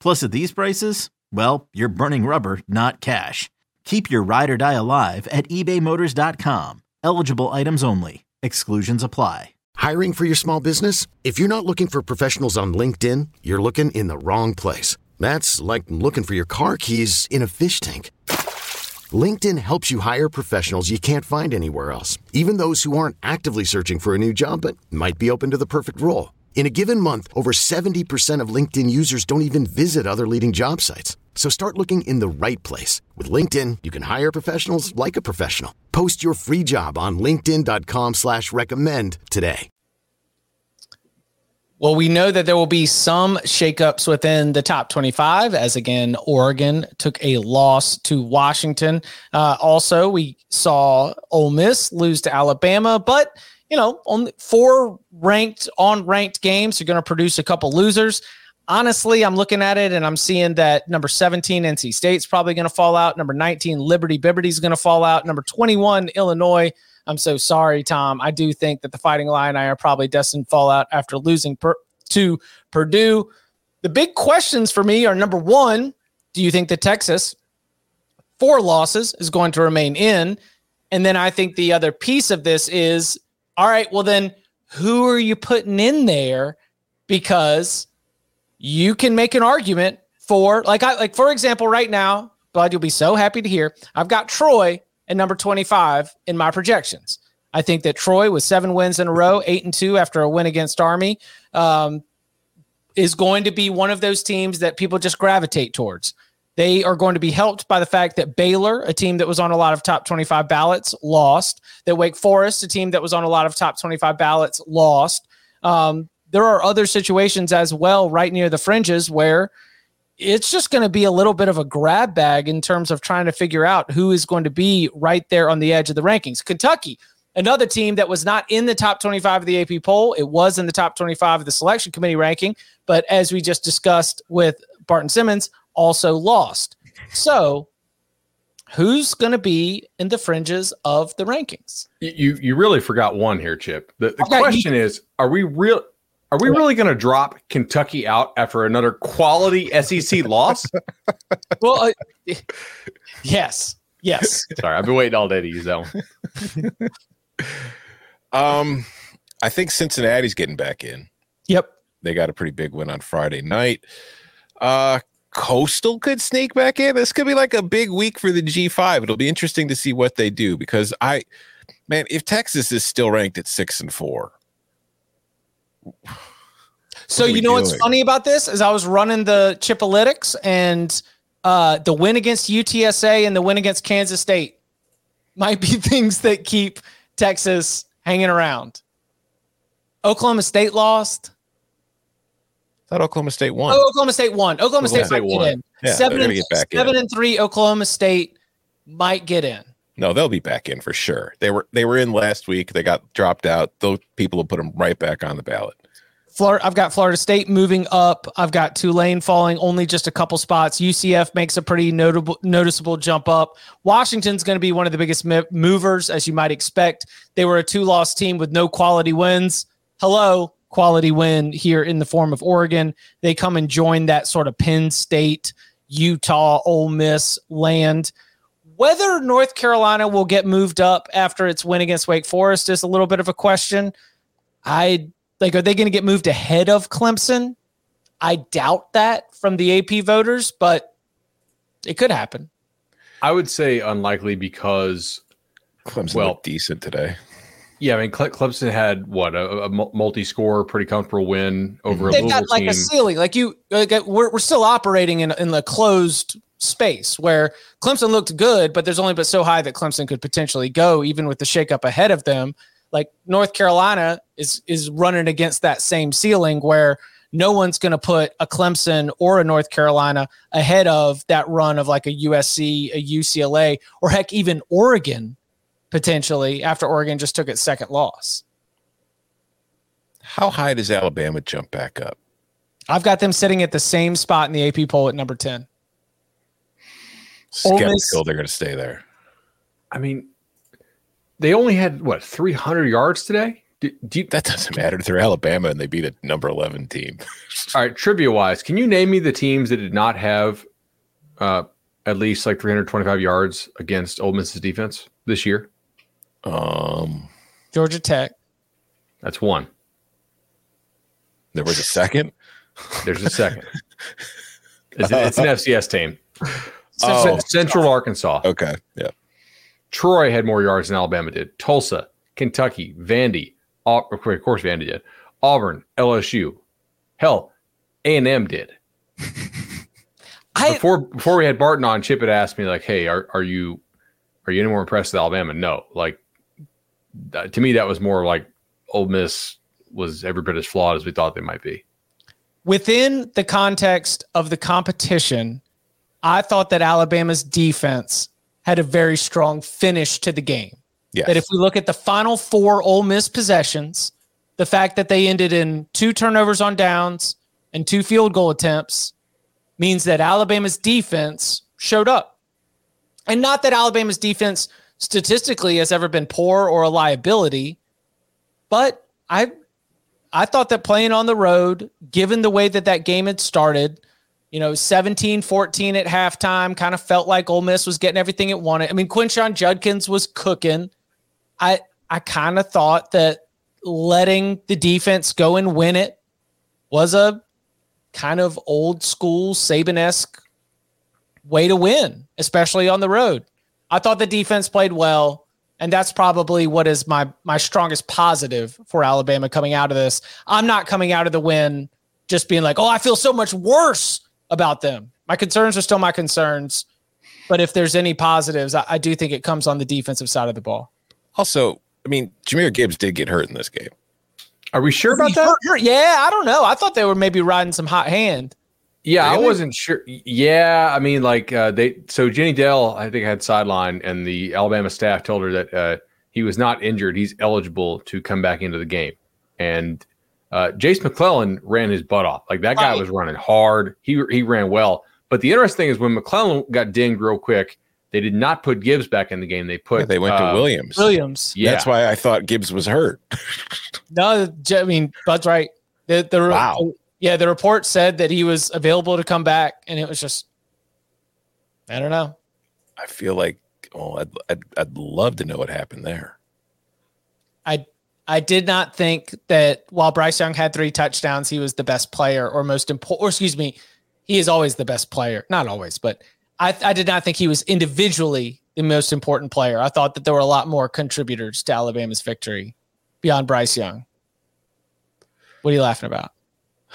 Plus, at these prices, well, you're burning rubber, not cash. Keep your ride or die alive at ebaymotors.com. Eligible items only. Exclusions apply. Hiring for your small business? If you're not looking for professionals on LinkedIn, you're looking in the wrong place. That's like looking for your car keys in a fish tank. LinkedIn helps you hire professionals you can't find anywhere else, even those who aren't actively searching for a new job but might be open to the perfect role. In a given month, over 70% of LinkedIn users don't even visit other leading job sites. So start looking in the right place. With LinkedIn, you can hire professionals like a professional. Post your free job on linkedin.com slash recommend today. Well, we know that there will be some shakeups within the top 25, as again, Oregon took a loss to Washington. Uh, also, we saw Ole Miss lose to Alabama, but you know, only four ranked on ranked games you're going to produce a couple losers. Honestly, I'm looking at it and I'm seeing that number 17, NC State's probably going to fall out. Number 19, Liberty Bibberty's going to fall out. Number 21, Illinois. I'm so sorry, Tom. I do think that the Fighting Illini are probably destined to fall out after losing per- to Purdue. The big questions for me are number one, do you think that Texas, four losses, is going to remain in? And then I think the other piece of this is all right, well, then who are you putting in there? Because you can make an argument for, like, I like, for example, right now, Bud, you'll be so happy to hear I've got Troy at number 25 in my projections. I think that Troy, with seven wins in a row, eight and two after a win against Army, um, is going to be one of those teams that people just gravitate towards. They are going to be helped by the fact that Baylor, a team that was on a lot of top 25 ballots, lost. That Wake Forest, a team that was on a lot of top 25 ballots, lost. Um, there are other situations as well, right near the fringes, where it's just going to be a little bit of a grab bag in terms of trying to figure out who is going to be right there on the edge of the rankings. Kentucky, another team that was not in the top 25 of the AP poll, it was in the top 25 of the selection committee ranking, but as we just discussed with Barton Simmons, also lost. So, who's going to be in the fringes of the rankings? You you- you really forgot one here, Chip. The, the Okay, question is: Are we real? Are we really going to drop Kentucky out after another quality SEC loss? Well, uh, yes, yes. Sorry, I've been waiting all day to use that one. Um, I think Cincinnati's getting back in. Yep. They got a pretty big win on Friday night. Uh, Coastal could sneak back in. This could be like a big week for the G5. It'll be interesting to see what they do because I, man, if Texas is still ranked at six and four. So you know doing? what's funny about this is I was running the Chipalytics and uh, the win against UTSA and the win against Kansas State might be things that keep Texas hanging around. Oklahoma State lost. Thought Oklahoma State won. Oh, Oklahoma State won. Oklahoma, Oklahoma State, State won. Get in. Yeah, seven and, seven in. and three. Oklahoma State might get in. No, they'll be back in for sure. They were they were in last week. They got dropped out. Those people will put them right back on the ballot. Florida, I've got Florida State moving up. I've got Tulane falling only just a couple spots. UCF makes a pretty notable, noticeable jump up. Washington's going to be one of the biggest movers, as you might expect. They were a two-loss team with no quality wins. Hello, quality win here in the form of Oregon. They come and join that sort of Penn State, Utah, Ole Miss land. Whether North Carolina will get moved up after its win against Wake Forest is a little bit of a question. I like, are they going to get moved ahead of Clemson? I doubt that from the AP voters, but it could happen. I would say unlikely because Clemson well, looked decent today. Yeah, I mean Clemson had what a, a multi-score, pretty comfortable win over mm-hmm. They've a got like team. a ceiling. Like you, like uh, we're we're still operating in in the closed space where Clemson looked good, but there's only but so high that Clemson could potentially go, even with the shakeup ahead of them like North Carolina is is running against that same ceiling where no one's going to put a Clemson or a North Carolina ahead of that run of like a USC, a UCLA, or heck, even Oregon potentially after Oregon just took its second loss. How high does Alabama jump back up? I've got them sitting at the same spot in the AP poll at number 10. Skeptical they're going to stay there. I mean, they only had what 300 yards today. Do, do you, that doesn't matter. They're Alabama and they beat a number 11 team. All right, trivia wise, can you name me the teams that did not have uh, at least like 325 yards against Ole Miss's defense this year? Um, Georgia Tech. That's one. There was a second. There's a second. It's, it's an FCS team. Oh. Central Arkansas. Okay. Yeah. Troy had more yards than Alabama did. Tulsa, Kentucky, Vandy, of course Vandy did. Auburn, LSU, hell, A and M did. I, before before we had Barton on, Chip had asked me like, "Hey, are are you are you any more impressed with Alabama?" No, like Uh, to me that was more like Ole Miss was every bit as flawed as we thought they might be. Within the context of the competition, I thought that Alabama's defense had a very strong finish to the game. Yes. That if we look at the final four Ole Miss possessions, the fact that they ended in two turnovers on downs and two field goal attempts means that Alabama's defense showed up. And not that Alabama's defense statistically has ever been poor or a liability, but I I thought that playing on the road, given the way that that game had started, you know, 17 14 at halftime, kind of felt like Ole Miss was getting everything it wanted. I mean, Quinshon Judkins was cooking. I I kind of thought that letting the defense go and win it was a kind of old school Saban esque way to win, especially on the road. I thought the defense played well, and that's probably what is my my strongest positive for Alabama coming out of this. I'm not coming out of the win just being like, oh, I feel so much worse about them. My concerns are still my concerns, but if there's any positives, I, I do think it comes on the defensive side of the ball. Also, I mean, Jahmyr Gibbs did get hurt in this game. Are we sure about that? Hurt, hurt? Yeah, I don't know. I thought they were maybe riding some hot hand. Yeah, really? I wasn't sure. Yeah, I mean, like uh, they. So Jenny Dell, I think, had sideline, and the Alabama staff told her that uh, he was not injured. He's eligible to come back into the game, and uh, Jase McClellan ran his butt off. Like that guy right. was running hard. He he ran well. But the interesting thing is when McClellan got dinged real quick, they did not put Gibbs back in the game. They put yeah, they went uh, to Williams. Williams. Yeah, that's why I thought Gibbs was hurt. no, I mean Bud's right. The, the wow. Yeah, the report said that he was available to come back, and it was just I don't know. I feel like oh, I'd, I'd, I'd love to know what happened there. I I did not think that while Bryce Young had three touchdowns, he was the best player or most important, or excuse me, he is always the best player. Not always, but I, I did not think he was individually the most important player. I thought that there were a lot more contributors to Alabama's victory beyond Bryce Young. What are you laughing about?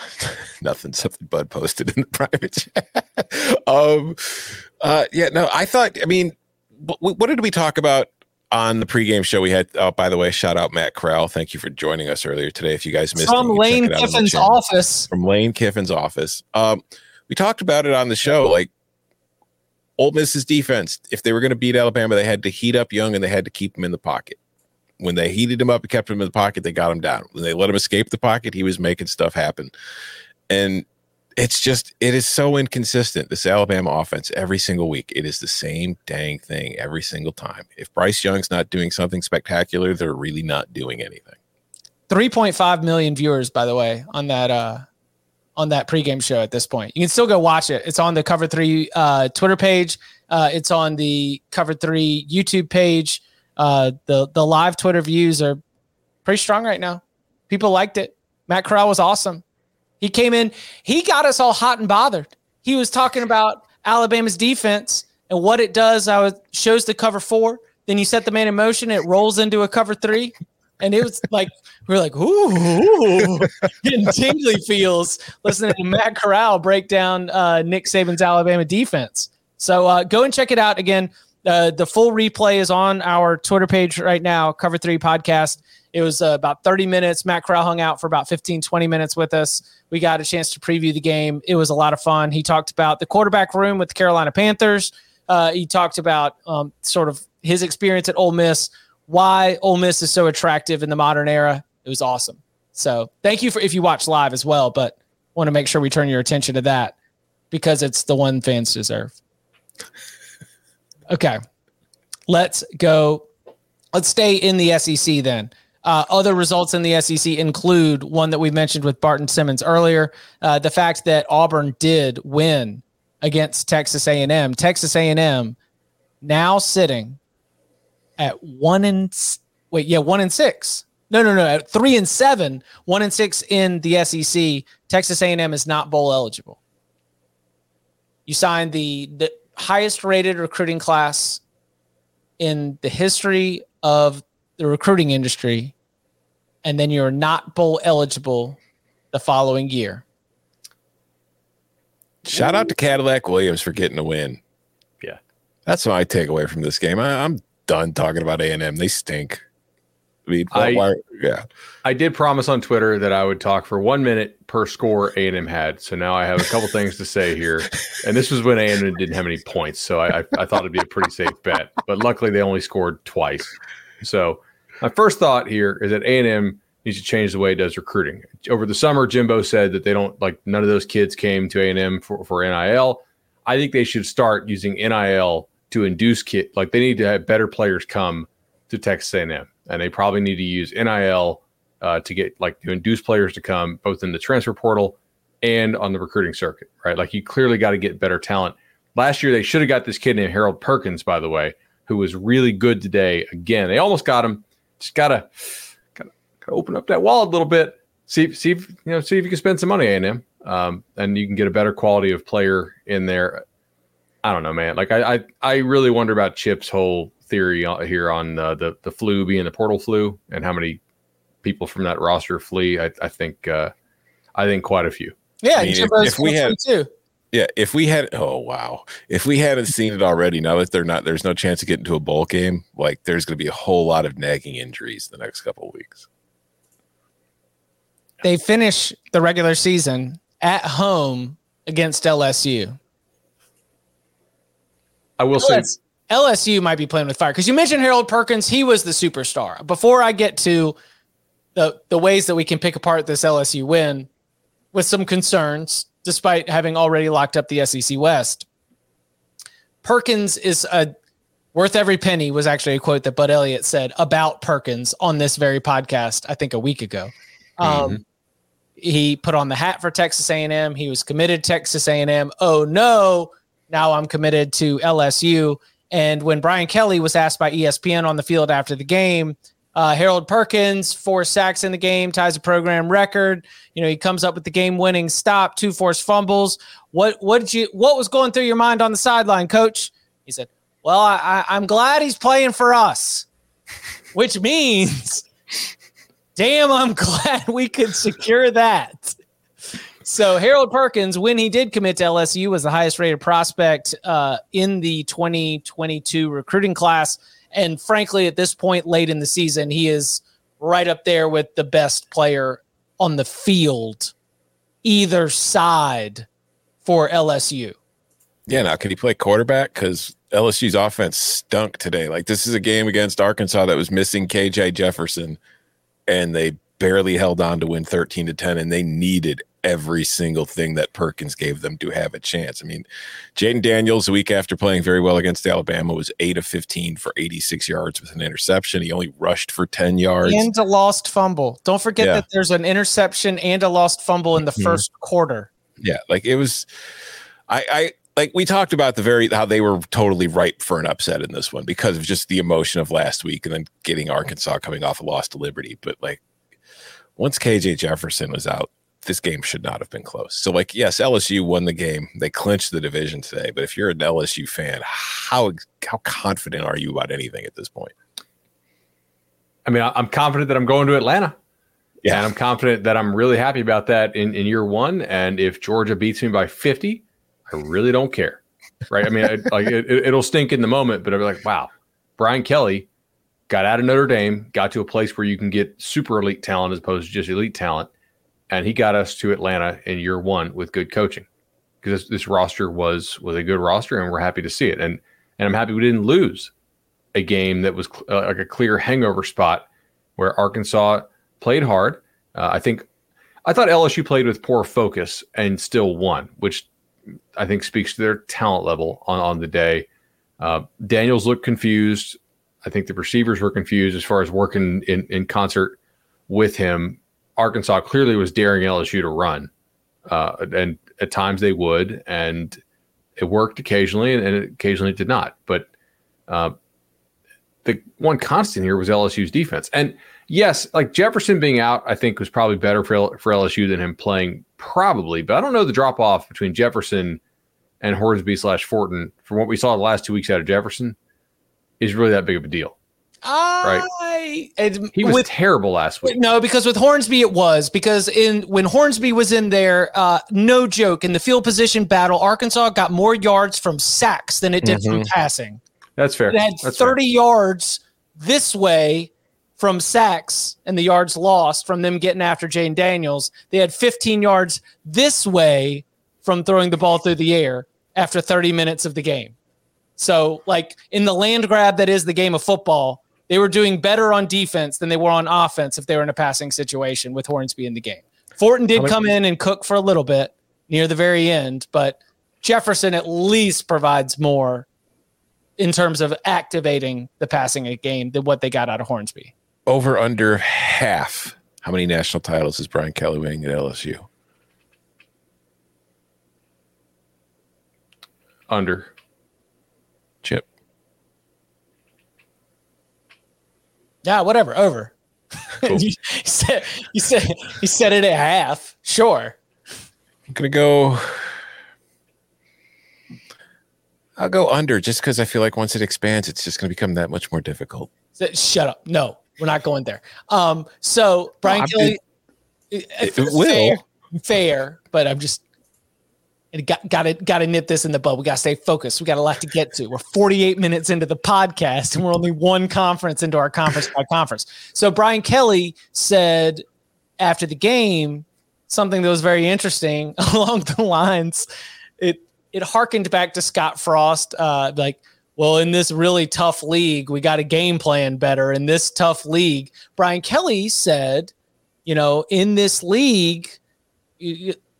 Nothing. Something Bud posted in the private chat. um, uh, yeah, no, I thought. I mean, what, what did we talk about on the pregame show? We had. Oh, by the way, shout out Matt Corral. Thank you for joining us earlier today. If you guys missed it, from it, Lane Kiffin's office, from Lane Kiffin's office. Um, we talked about it on the show. Like Ole Miss's defense, if they were going to beat Alabama, they had to heat up Young and they had to keep him in the pocket. When they heated him up and kept him in the pocket, they got him down. When they let him escape the pocket, he was making stuff happen. And it's just, it is so inconsistent. This Alabama offense, every single week, it is the same dang thing every single time. If Bryce Young's not doing something spectacular, they're really not doing anything. 3.5 million viewers, by the way, on that uh on that pregame show at this point. You can still go watch it. It's on the Cover Three uh, Twitter page. Uh, it's on the Cover Three YouTube page. Uh, the the live Twitter views are pretty strong right now. People liked it. Matt Corral was awesome. He came in. He got us all hot and bothered. He was talking about Alabama's defense and what it does. I was shows the cover four. Then you set the man in motion. It rolls into a cover three and it was like we are like, ooh, getting tingly feels listening to Matt Corral break down uh, Nick Saban's Alabama defense. So uh, go and check it out again. Uh, the full replay is on our Twitter page right now, Cover Three Podcast. It was uh, about 30 minutes. Matt Corral hung out for about 15, 20 minutes with us. We got a chance to preview the game. It was a lot of fun. He talked about the quarterback room with the Carolina Panthers. Uh, he talked about um, sort of his experience at Ole Miss, why Ole Miss is so attractive in the modern era. It was awesome. So thank you for if you watch live as well, but want to make sure we turn your attention to that because it's the one fans deserve. Okay. Let's go. Let's stay in the SEC then. Uh, other results in the SEC include one that we mentioned with Barton Simmons earlier, uh, the fact that Auburn did win against Texas A&M. Texas A&M now sitting at one and wait, yeah, one and six. No, no, no, at three and seven, one and six in the SEC. Texas A&M is not bowl eligible. You signed the the highest rated recruiting class in the history of the recruiting industry, and then you're not bowl eligible the following year. Shout out to Cadillac Williams for getting a win. Yeah, that's my takeaway from this game. I, I'm done talking about A and M. They stink. I mean, I, why, yeah. I did promise on Twitter that I would talk for one minute per score A and M had. So now I have a couple things to say here. And this was when A and M didn't have any points, so I, I, I thought it'd be a pretty safe bet. But luckily, they only scored twice. So my first thought here is that A and M needs to change the way it does recruiting. Over the summer, Jimbo said that they don't like none of those kids came to A and M for for NIL. I think they should start using NIL to induce kid like they need to have better players come to Texas A&M, and they probably need to use NIL uh, to get like to induce players to come both in the transfer portal and on the recruiting circuit, right? Like you clearly got to get better talent. Last year they should have got this kid named Harold Perkins, by the way, who was really good today. Again, they almost got him. Just gotta gotta, gotta open up that wallet a little bit. See, see, if, you know, see if you can spend some money A&M, um, and you can get a better quality of player in there. I don't know, man. Like I, I, I really wonder about Chip's whole theory here on uh, the the flu being the portal flu and how many people from that roster flee. I, I think, uh, I think quite a few. Yeah, I mean, if, if we had too. Yeah, if we had, oh wow, if we hadn't seen it already, now that they're not, there's no chance to get into a bowl game. Like, there's going to be a whole lot of nagging injuries the next couple of weeks. They finish the regular season at home against LSU. I will say LSU might be playing with fire because you mentioned Harold Perkins. He was the superstar. Before I get to the the ways that we can pick apart this LSU win, with some concerns, despite having already locked up the SEC West, Perkins is a worth every penny. Was actually a quote that Bud Elliott said about Perkins on this very podcast. I think a week ago. Um, mm-hmm. He put on the hat for Texas A&M. He was committed to Texas A&M. Oh no! Now I'm committed to LSU. And when Brian Kelly was asked by ESPN on the field after the game, Uh, Harold Perkins, four sacks in the game, ties a program record. You know, he comes up with the game-winning stop, two forced fumbles. What what did you what was going through your mind on the sideline, coach? He said, Well, I, I'm glad he's playing for us, which means damn, I'm glad we could secure that. So Harold Perkins, when he did commit to LSU, was the highest rated prospect uh, in the 2022 recruiting class. And frankly, at this point late in the season, he is right up there with the best player on the field, either side for LSU. Yeah, now can he play quarterback? Because LSU's offense stunk today. Like this is a game against Arkansas that was missing KJ Jefferson, and they barely held on to win 13 to 10, and they needed every single thing that Perkins gave them to have a chance. I mean, Jayden Daniels, a week after playing very well against Alabama, was 8 of 15 for 86 yards with an interception. He only rushed for 10 yards. And a lost fumble. Don't forget yeah. that there's an interception and a lost fumble in the 1st mm-hmm. quarter. Yeah, like it was I I like we talked about the very how they were totally ripe for an upset in this one because of just the emotion of last week and then getting Arkansas coming off a loss to Liberty. But like once KJ Jefferson was out, this game should not have been close. So, like, yes, LSU won the game. They clinched the division today. But if you're an LSU fan, how how confident are you about anything at this point? I mean, I'm confident that I'm going to Atlanta. Yeah. And I'm confident that I'm really happy about that in, in year one. And if Georgia beats me by 50, I really don't care. Right. I mean, I, like it, will stink in the moment, but I'll be like, wow, Brian Kelly got out of Notre Dame, got to a place where you can get super elite talent as opposed to just elite talent and he got us to Atlanta in year one with good coaching because this, this, roster was was a good roster, and we're happy to see it. And and I'm happy we didn't lose a game that was cl- uh, like a clear hangover spot where Arkansas played hard. Uh, I think I thought LSU played with poor focus and still won, which I think speaks to their talent level on on the day. Uh, Daniels looked confused. I think the receivers were confused as far as working in, in concert with him Arkansas clearly was daring LSU to run, uh, and at times they would, and it worked occasionally, and, and it occasionally did not. But uh, the one constant here was LSU's defense, and yes, like Jefferson being out, I think was probably better for for LSU than him playing, probably. But I don't know the drop off between Jefferson and Hornsby slash Fortin from what we saw the last two weeks out of Jefferson is really that big of a deal. I, right. he was with, terrible last week. No, because with Hornsby it was because in when Hornsby was in there, uh, no joke in the field position battle, Arkansas got more yards from sacks than it did mm-hmm. from passing. That's fair. It had That's 30 fair. yards this way from sacks and the yards lost from them getting after Jayden Daniels. They had 15 yards this way from throwing the ball through the air after 30 minutes of the game. So, like in the land grab that is the game of football, they were doing better on defense than they were on offense if they were in a passing situation with Hornsby in the game. Fortin did come in and cook for a little bit near the very end, but Jefferson at least provides more in terms of activating the passing game than what they got out of Hornsby. Over under half. How many national titles is Brian Kelly winning at LSU? Under. Chip. Yeah, whatever. Over. Cool. you, said you said you said it at half. Sure. I'm gonna go. I'll go under just because I feel like once it expands, it's just gonna become that much more difficult. Shut up. No, we're not going there. Um. So Brian no, Kelly. It, it, it will. Fair, fair, but I'm just and got got to got to nip this in the bud. We got to stay focused. We got a lot to get to. We're 48 minutes into the podcast, and we're only one conference into our conference by conference. So Brian Kelly said after the game something that was very interesting along the lines. It it harkened back to Scott Frost, uh, like. Well, in this really tough league, we got a game plan better. In this tough league, Brian Kelly said, you know, in this league,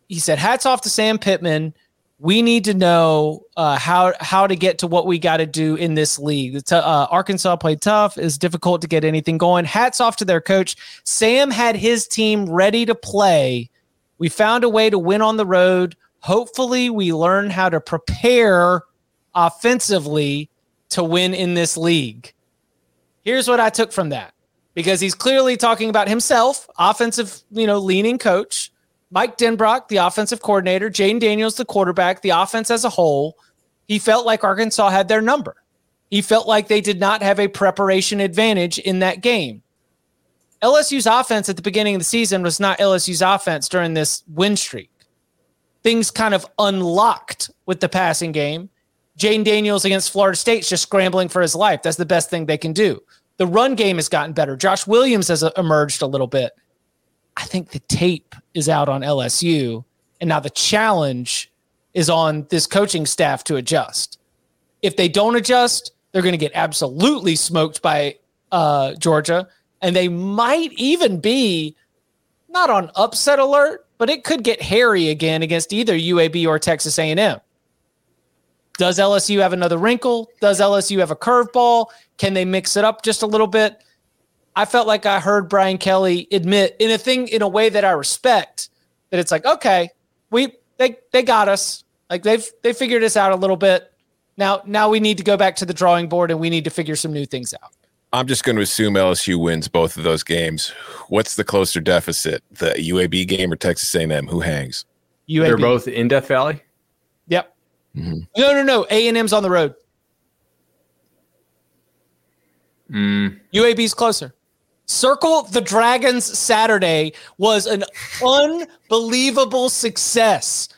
he said, "Hats off to Sam Pittman. We need to know uh, how how to get to what we got to do in this league. T- uh, Arkansas played tough. It's difficult to get anything going. Hats off to their coach. Sam had his team ready to play. We found a way to win on the road. Hopefully, we learn how to prepare offensively to win in this league. Here's what I took from that. because he's clearly talking about himself, offensive, you know, leaning coach, Mike Denbrock, the offensive coordinator, Jayden Daniels, the quarterback, the offense as a whole. He felt like Arkansas had their number. He felt like they did not have a preparation advantage in that game. LSU's offense at the beginning of the season was not LSU's offense during this win streak. Things kind of unlocked with the passing game. Jayden Daniels against Florida State's just scrambling for his life. That's the best thing they can do. The run game has gotten better. Josh Williams has emerged a little bit. I think the tape is out on LSU. And now the challenge is on this coaching staff to adjust. If they don't adjust, they're going to get absolutely smoked by uh, Georgia. And they might even be not on upset alert, but it could get hairy again against either UAB or Texas A&M. Does LSU have another wrinkle? Does LSU have a curveball? Can they mix it up just a little bit? I felt like I heard Brian Kelly admit in a thing in a way that I respect that it's like, okay, we they they got us. Like they've they figured us out a little bit. Now now we need to go back to the drawing board and we need to figure some new things out. I'm just going to assume LSU wins both of those games. What's the closer deficit, the UAB game or Texas A&M? Who hangs? UAB. They're both in Death Valley. Yep. Mm-hmm. No, no, no. A and M's on the road. Mm. UAB's closer. Circle the Dragons Saturday was an unbelievable success.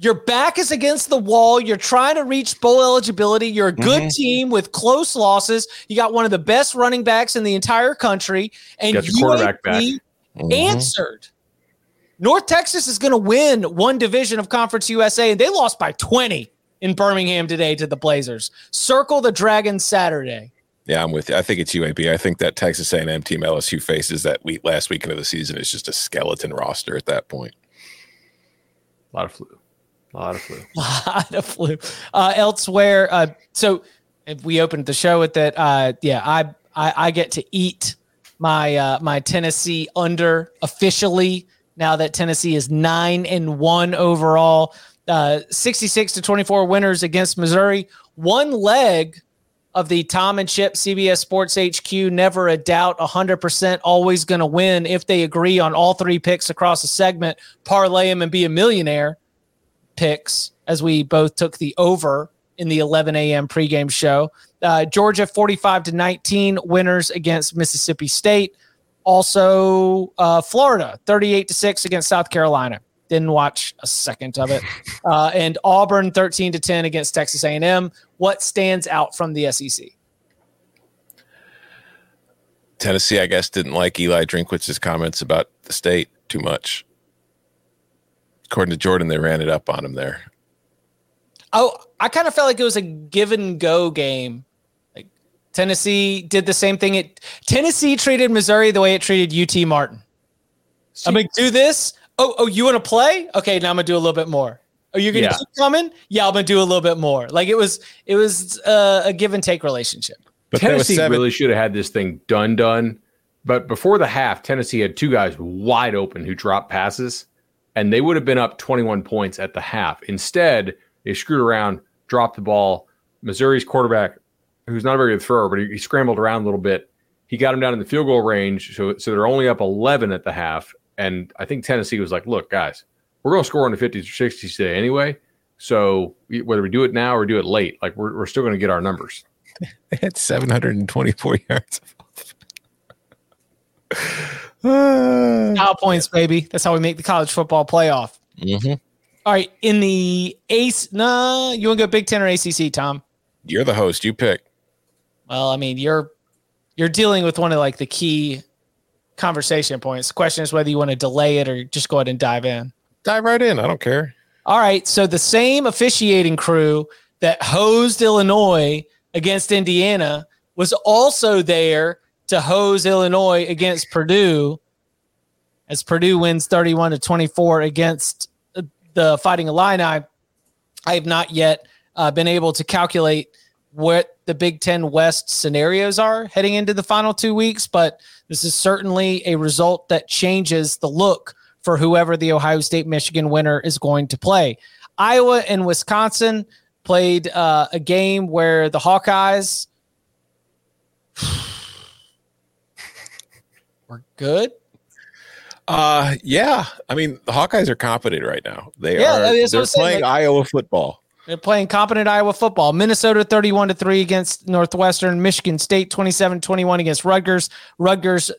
Your back is against the wall. You're trying to reach bowl eligibility. You're a good mm-hmm. team with close losses. You got one of the best running backs in the entire country, and got your quarterback back. Mm-hmm. answered. North Texas is going to win one division of Conference USA, and they lost by 20 in Birmingham today to the Blazers. Circle the Dragons Saturday. Yeah, I'm with you. I think it's UAB. I think that Texas A&M team LSU faces that week last weekend of the season is just a skeleton roster at that point. A lot of flu. A lot of flu. A lot of flu. Uh, elsewhere, uh, so if we opened the show with that, uh, yeah, I, I, I get to eat my uh, my Tennessee under officially now that Tennessee is nine and one overall. Uh, 66 to 24 winners against Missouri. One leg of the Tom and Chip CBS Sports HQ. Never a doubt, 100% always going to win if they agree on all three picks across the segment, parlay them and be a millionaire picks, as we both took the over in the 11 a.m. pregame show. Uh, Georgia 45 to 19 winners against Mississippi State. Also, uh, Florida 38 to 6 against South Carolina. Didn't watch a second of it. Uh, and Auburn 13 to 10 against Texas A&M. What stands out from the SEC? Tennessee, I guess, didn't like Eli Drinkwitz's comments about the state too much. According to Jordan, they ran it up on him there. Oh, I kind of felt like it was a give and go game. Like Tennessee did the same thing. It Tennessee treated Missouri the way it treated UT Martin. I'm gonna do this. Oh, oh, you want to play? Okay, now I'm gonna do a little bit more. Are you gonna yeah. keep coming? Yeah, I'm gonna do a little bit more. Like it was, it was uh, a give and take relationship. But Tennessee really should have had this thing done, done. But before the half, Tennessee had two guys wide open who dropped passes, and they would have been up 21 points at the half. Instead, they screwed around, dropped the ball. Missouri's quarterback, who's not a very good thrower, but he, he scrambled around a little bit. He got him down in the field goal range, so so they're only up 11 at the half. And I think Tennessee was like, "Look, guys, we're going to score in the 50s or 60s today anyway. So whether we do it now or do it late, like we're, we're still going to get our numbers. They had 724 yards. Now points, baby. That's how we make the college football playoff. Mm-hmm. All right. In the ace, nah, you want to go Big Ten or ACC, Tom? You're the host. You pick. Well, I mean, you're you're dealing with one of like the key conversation points. The question is whether you want to delay it or just go ahead and dive in dive right in. I don't care. All right. So the same officiating crew that hosed Illinois against Indiana was also there to hose Illinois against Purdue as Purdue wins 31 to 24 against the Fighting Illini. I have not yet uh, been able to calculate what the Big Ten West scenarios are heading into the final two weeks, but this is certainly a result that changes the look for whoever the Ohio State Michigan winner is going to play. Iowa and Wisconsin played uh, a game where the Hawkeyes. we're good. Uh, yeah. I mean, the Hawkeyes are competent right now. They Yeah, are. They're playing like- Iowa football. They're playing competent Iowa football. Minnesota 31 to 3 against Northwestern, Michigan State 27-21 against Rutgers. Rutgers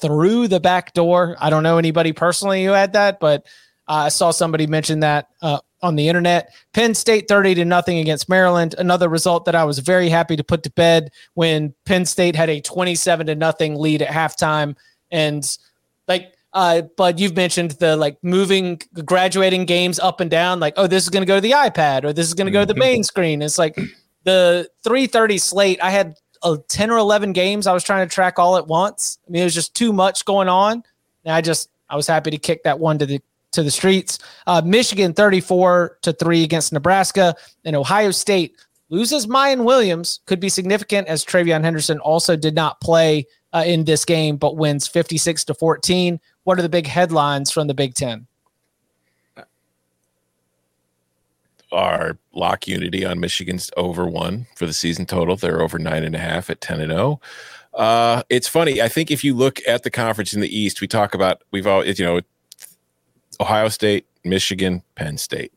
through the back door. I don't know anybody personally who had that, but uh, I saw somebody mention that uh, on the internet. Penn State 30 to nothing against Maryland. Another result that I was very happy to put to bed when Penn State had a 27 to nothing lead at halftime and like uh, but you've mentioned the like moving graduating games up and down, like, oh, this is gonna go to the iPad or this is gonna go to the main screen. It's like the 330 slate. I had uh, 10 or 11 games I was trying to track all at once. I mean, it was just too much going on. And I just I was happy to kick that one to the to the streets. Uh, Michigan 34 to 3 against Nebraska, and Ohio State loses Miyan Williams, could be significant as TreVeyon Henderson also did not play uh, in this game, but wins 56 to 14. What are the big headlines from the Big Ten? Our lock unity on Michigan's over one for the season total. They're over nine and a half at 10 and 0. Uh, it's funny. I think if you look at the conference in the East, we talk about, we've all, you know, Ohio State, Michigan, Penn State.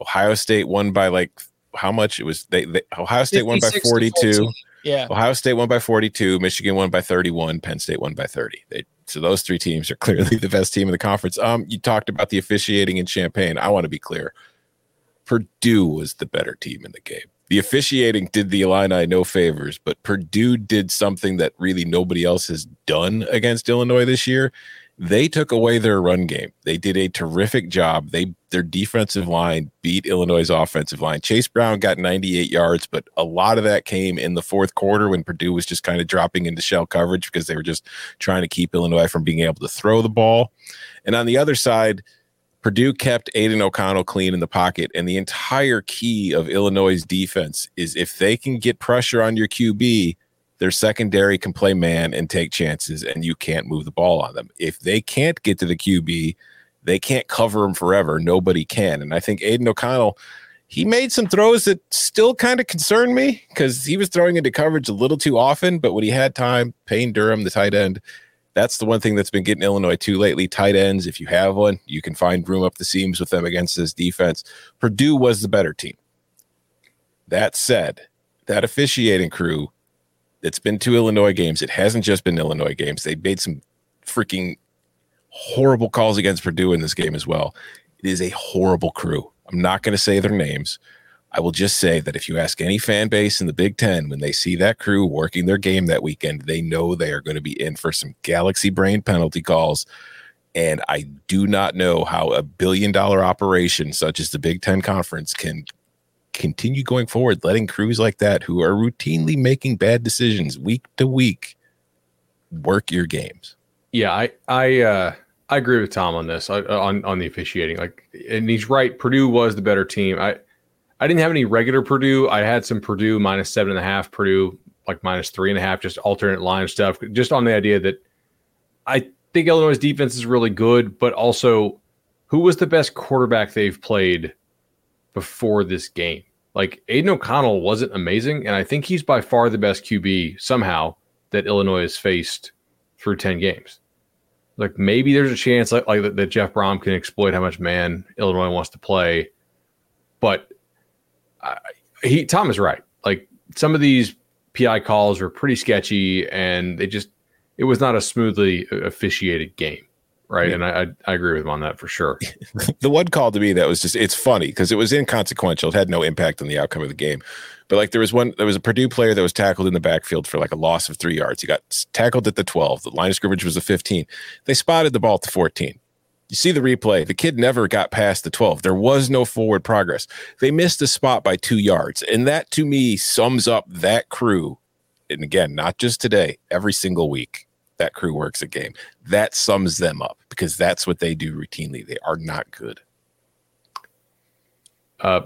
Ohio State won by like how much? It was they, they Ohio State won by 42. Yeah. Ohio State won by 42, Michigan won by 31, Penn State won by 30. They, so those three teams are clearly the best team in the conference. Um, you talked about the officiating in Champaign. I want to be clear. Purdue was the better team in the game. The officiating did the Illini no favors, but Purdue did something that really nobody else has done against Illinois this year. They took away their run game. They did a terrific job. They their defensive line beat Illinois' offensive line. Chase Brown got 98 yards, but a lot of that came in the fourth quarter when Purdue was just kind of dropping into shell coverage because they were just trying to keep Illinois from being able to throw the ball. And on the other side, Purdue kept Aidan O'Connell clean in the pocket. And the entire key of Illinois' defense is if they can get pressure on your QB, their secondary can play man and take chances, and you can't move the ball on them. If they can't get to the QB, they can't cover him forever. Nobody can. And I think Aidan O'Connell, he made some throws that still kind of concerned me because he was throwing into coverage a little too often. But when he had time, Payne Durham, the tight end, that's the one thing that's been getting Illinois too lately. Tight ends, if you have one, you can find room up the seams with them against this defense. Purdue was the better team. That said, that officiating crew that's been two Illinois games, it hasn't just been Illinois games. They made some freaking horrible calls against Purdue in this game as well. It is a horrible crew. I'm not going to say their names. I will just say that if you ask any fan base in the Big Ten, when they see that crew working their game that weekend, they know they are going to be in for some galaxy brain penalty calls. And I do not know how a billion dollar operation such as the Big Ten Conference can continue going forward, letting crews like that who are routinely making bad decisions week to week work your games. Yeah, I I uh, I agree with Tom on this uh, on on the officiating. Like, and he's right. Purdue was the better team. I I didn't have any regular Purdue. I had some Purdue minus seven and a half, Purdue like minus three and a half, just alternate line stuff. Just on the idea that I think Illinois' defense is really good, but also who was the best quarterback they've played before this game? Like Aidan O'Connell wasn't amazing, and I think he's by far the best QB somehow that Illinois has faced through 10 games. Like maybe there's a chance like, like that, that Jeff Brohm can exploit how much man Illinois wants to play. But I, he Tom is right. Like some of these PI calls were pretty sketchy and they just it was not a smoothly officiated game. Right. Yeah. And I, I, I agree with him on that for sure. the one call to me that was just it's funny because it was inconsequential. It had no impact on the outcome of the game. But like there was one there was a Purdue player that was tackled in the backfield for like a loss of three yards. He got tackled at the 12. The line of scrimmage was a 15. They spotted the ball at the 14. You see the replay. The kid never got past the 12. There was no forward progress. They missed the spot by two yards. And that to me sums up that crew. And again, not just today, every single week that crew works a game. That sums them up because that's what they do routinely. They are not good. Uh,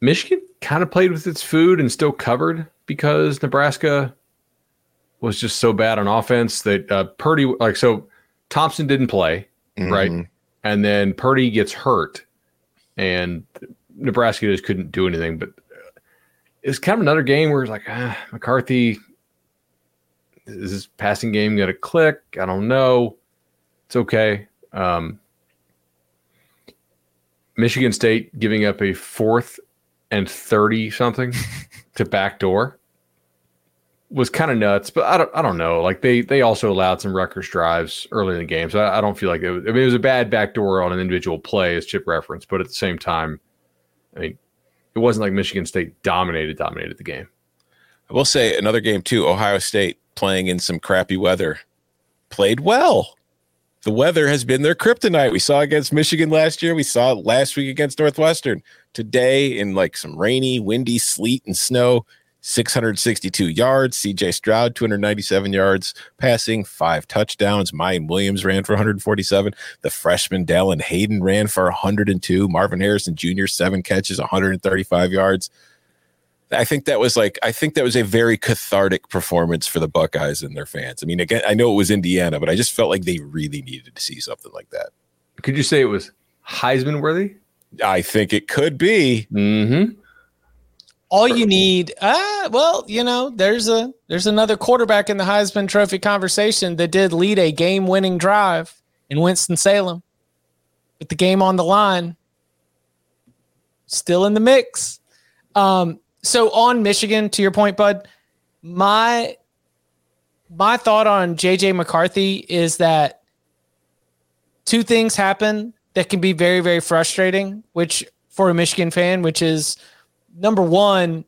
Michigan kind of played with its food and still covered because Nebraska was just so bad on offense that uh, Purdy, like, so Thompson didn't play, right? Mhm. And then Purdy gets hurt, and Nebraska just couldn't do anything. But it's kind of another game where it's like, ah, McCarthy, Is this passing game going to click? I don't know. It's okay. Um, Michigan State giving up a fourth and 30 something to backdoor was kind of nuts, but I don't, I don't know. Like they, they also allowed some Rutgers drives early in the game. So I, I don't feel like it was, I mean, it was a bad backdoor on an individual play as chip reference, but at the same time, I mean, it wasn't like Michigan State dominated, dominated the game. I will say another game too. Ohio State playing in some crappy weather played well. The weather has been their kryptonite. We saw against Michigan last year. We saw it last week against Northwestern. Today, in like some rainy, windy, sleet, and snow, 662 yards. CJ Stroud, 297 yards passing, five touchdowns. Miyan Williams ran for 147. The freshman Dallan Hayden ran for 102. Marvin Harrison Jr., seven catches, 135 yards. I think that was like I think that was a very cathartic performance for the Buckeyes and their fans. I mean, again, I know it was Indiana, but I just felt like they really needed to see something like that. Could you say it was Heisman worthy? I think it could be. Mm-hmm. All you need, uh, well, you know, there's a there's another quarterback in the Heisman Trophy conversation that did lead a game-winning drive in Winston Salem, with the game on the line, still in the mix. Um, so on Michigan, to your point, Bud, my my thought on JJ McCarthy is that two things happen that can be very, very frustrating, which for a Michigan fan, which is number one,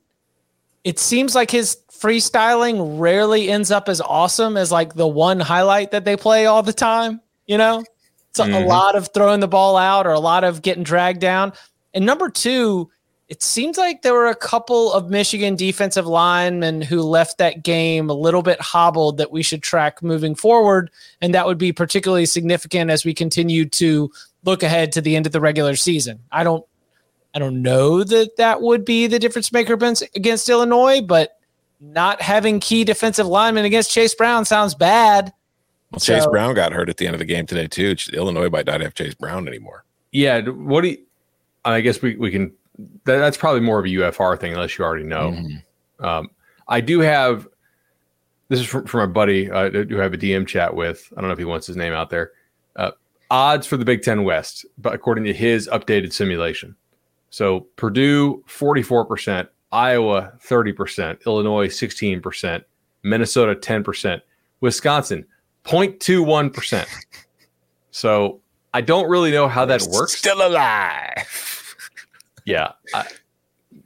it seems like his freestyling rarely ends up as awesome as like the one highlight that they play all the time. You know, it's mm-hmm. a lot of throwing the ball out or a lot of getting dragged down. And number two, it seems like there were a couple of Michigan defensive linemen who left that game a little bit hobbled that we should track moving forward. And that would be particularly significant as we continue to look ahead to the end of the regular season. I don't, I don't know that that would be the difference maker against Illinois, but not having key defensive linemen against Chase Brown sounds bad. Well, Chase so, Brown got hurt at the end of the game today too. Illinois might not have Chase Brown anymore. Yeah. What do you, I guess we, we can that, that's probably more of a UFR thing, unless you already know. Mm-hmm. Um, I do have. This is from, from my buddy uh, who I have a DM chat with. I don't know if he wants his name out there. Uh, odds for the Big Ten West, but according to his updated simulation. So Purdue forty four percent, Iowa thirty percent, Illinois sixteen percent, Minnesota ten percent, Wisconsin 0.21 percent. So I don't really know how that works. Still alive yeah. I,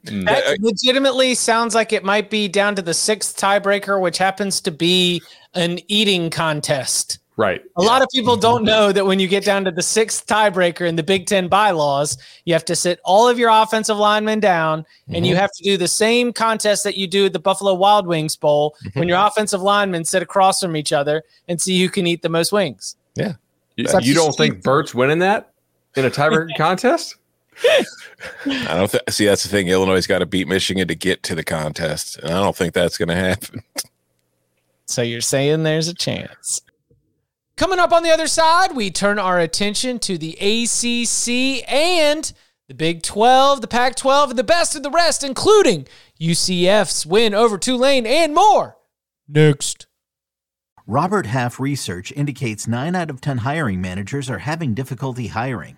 mm. that legitimately sounds like it might be down to the sixth tiebreaker, which happens to be an eating contest. Right. A yeah. lot of people don't know that when you get down to the sixth tiebreaker in the Big Ten bylaws, you have to sit all of your offensive linemen down mm-hmm. and you mm-hmm. have to do the same contest that you do at the Buffalo Wild Wings Bowl mm-hmm. when your offensive linemen sit across from each other and see who can eat the most wings. Yeah. You, you don't think Bert's winning that in a tiebreaker contest? I don't th- see that's the thing. Illinois got to beat Michigan to get to the contest, and I don't think that's going to happen. So you're saying there's a chance. Coming up on the other side, we turn our attention to the ACC and the Big 12, the Pac 12, and the best of the rest, including UCF's win over Tulane and more. Next. Robert Half research indicates 9 out of 10 hiring managers are having difficulty hiring.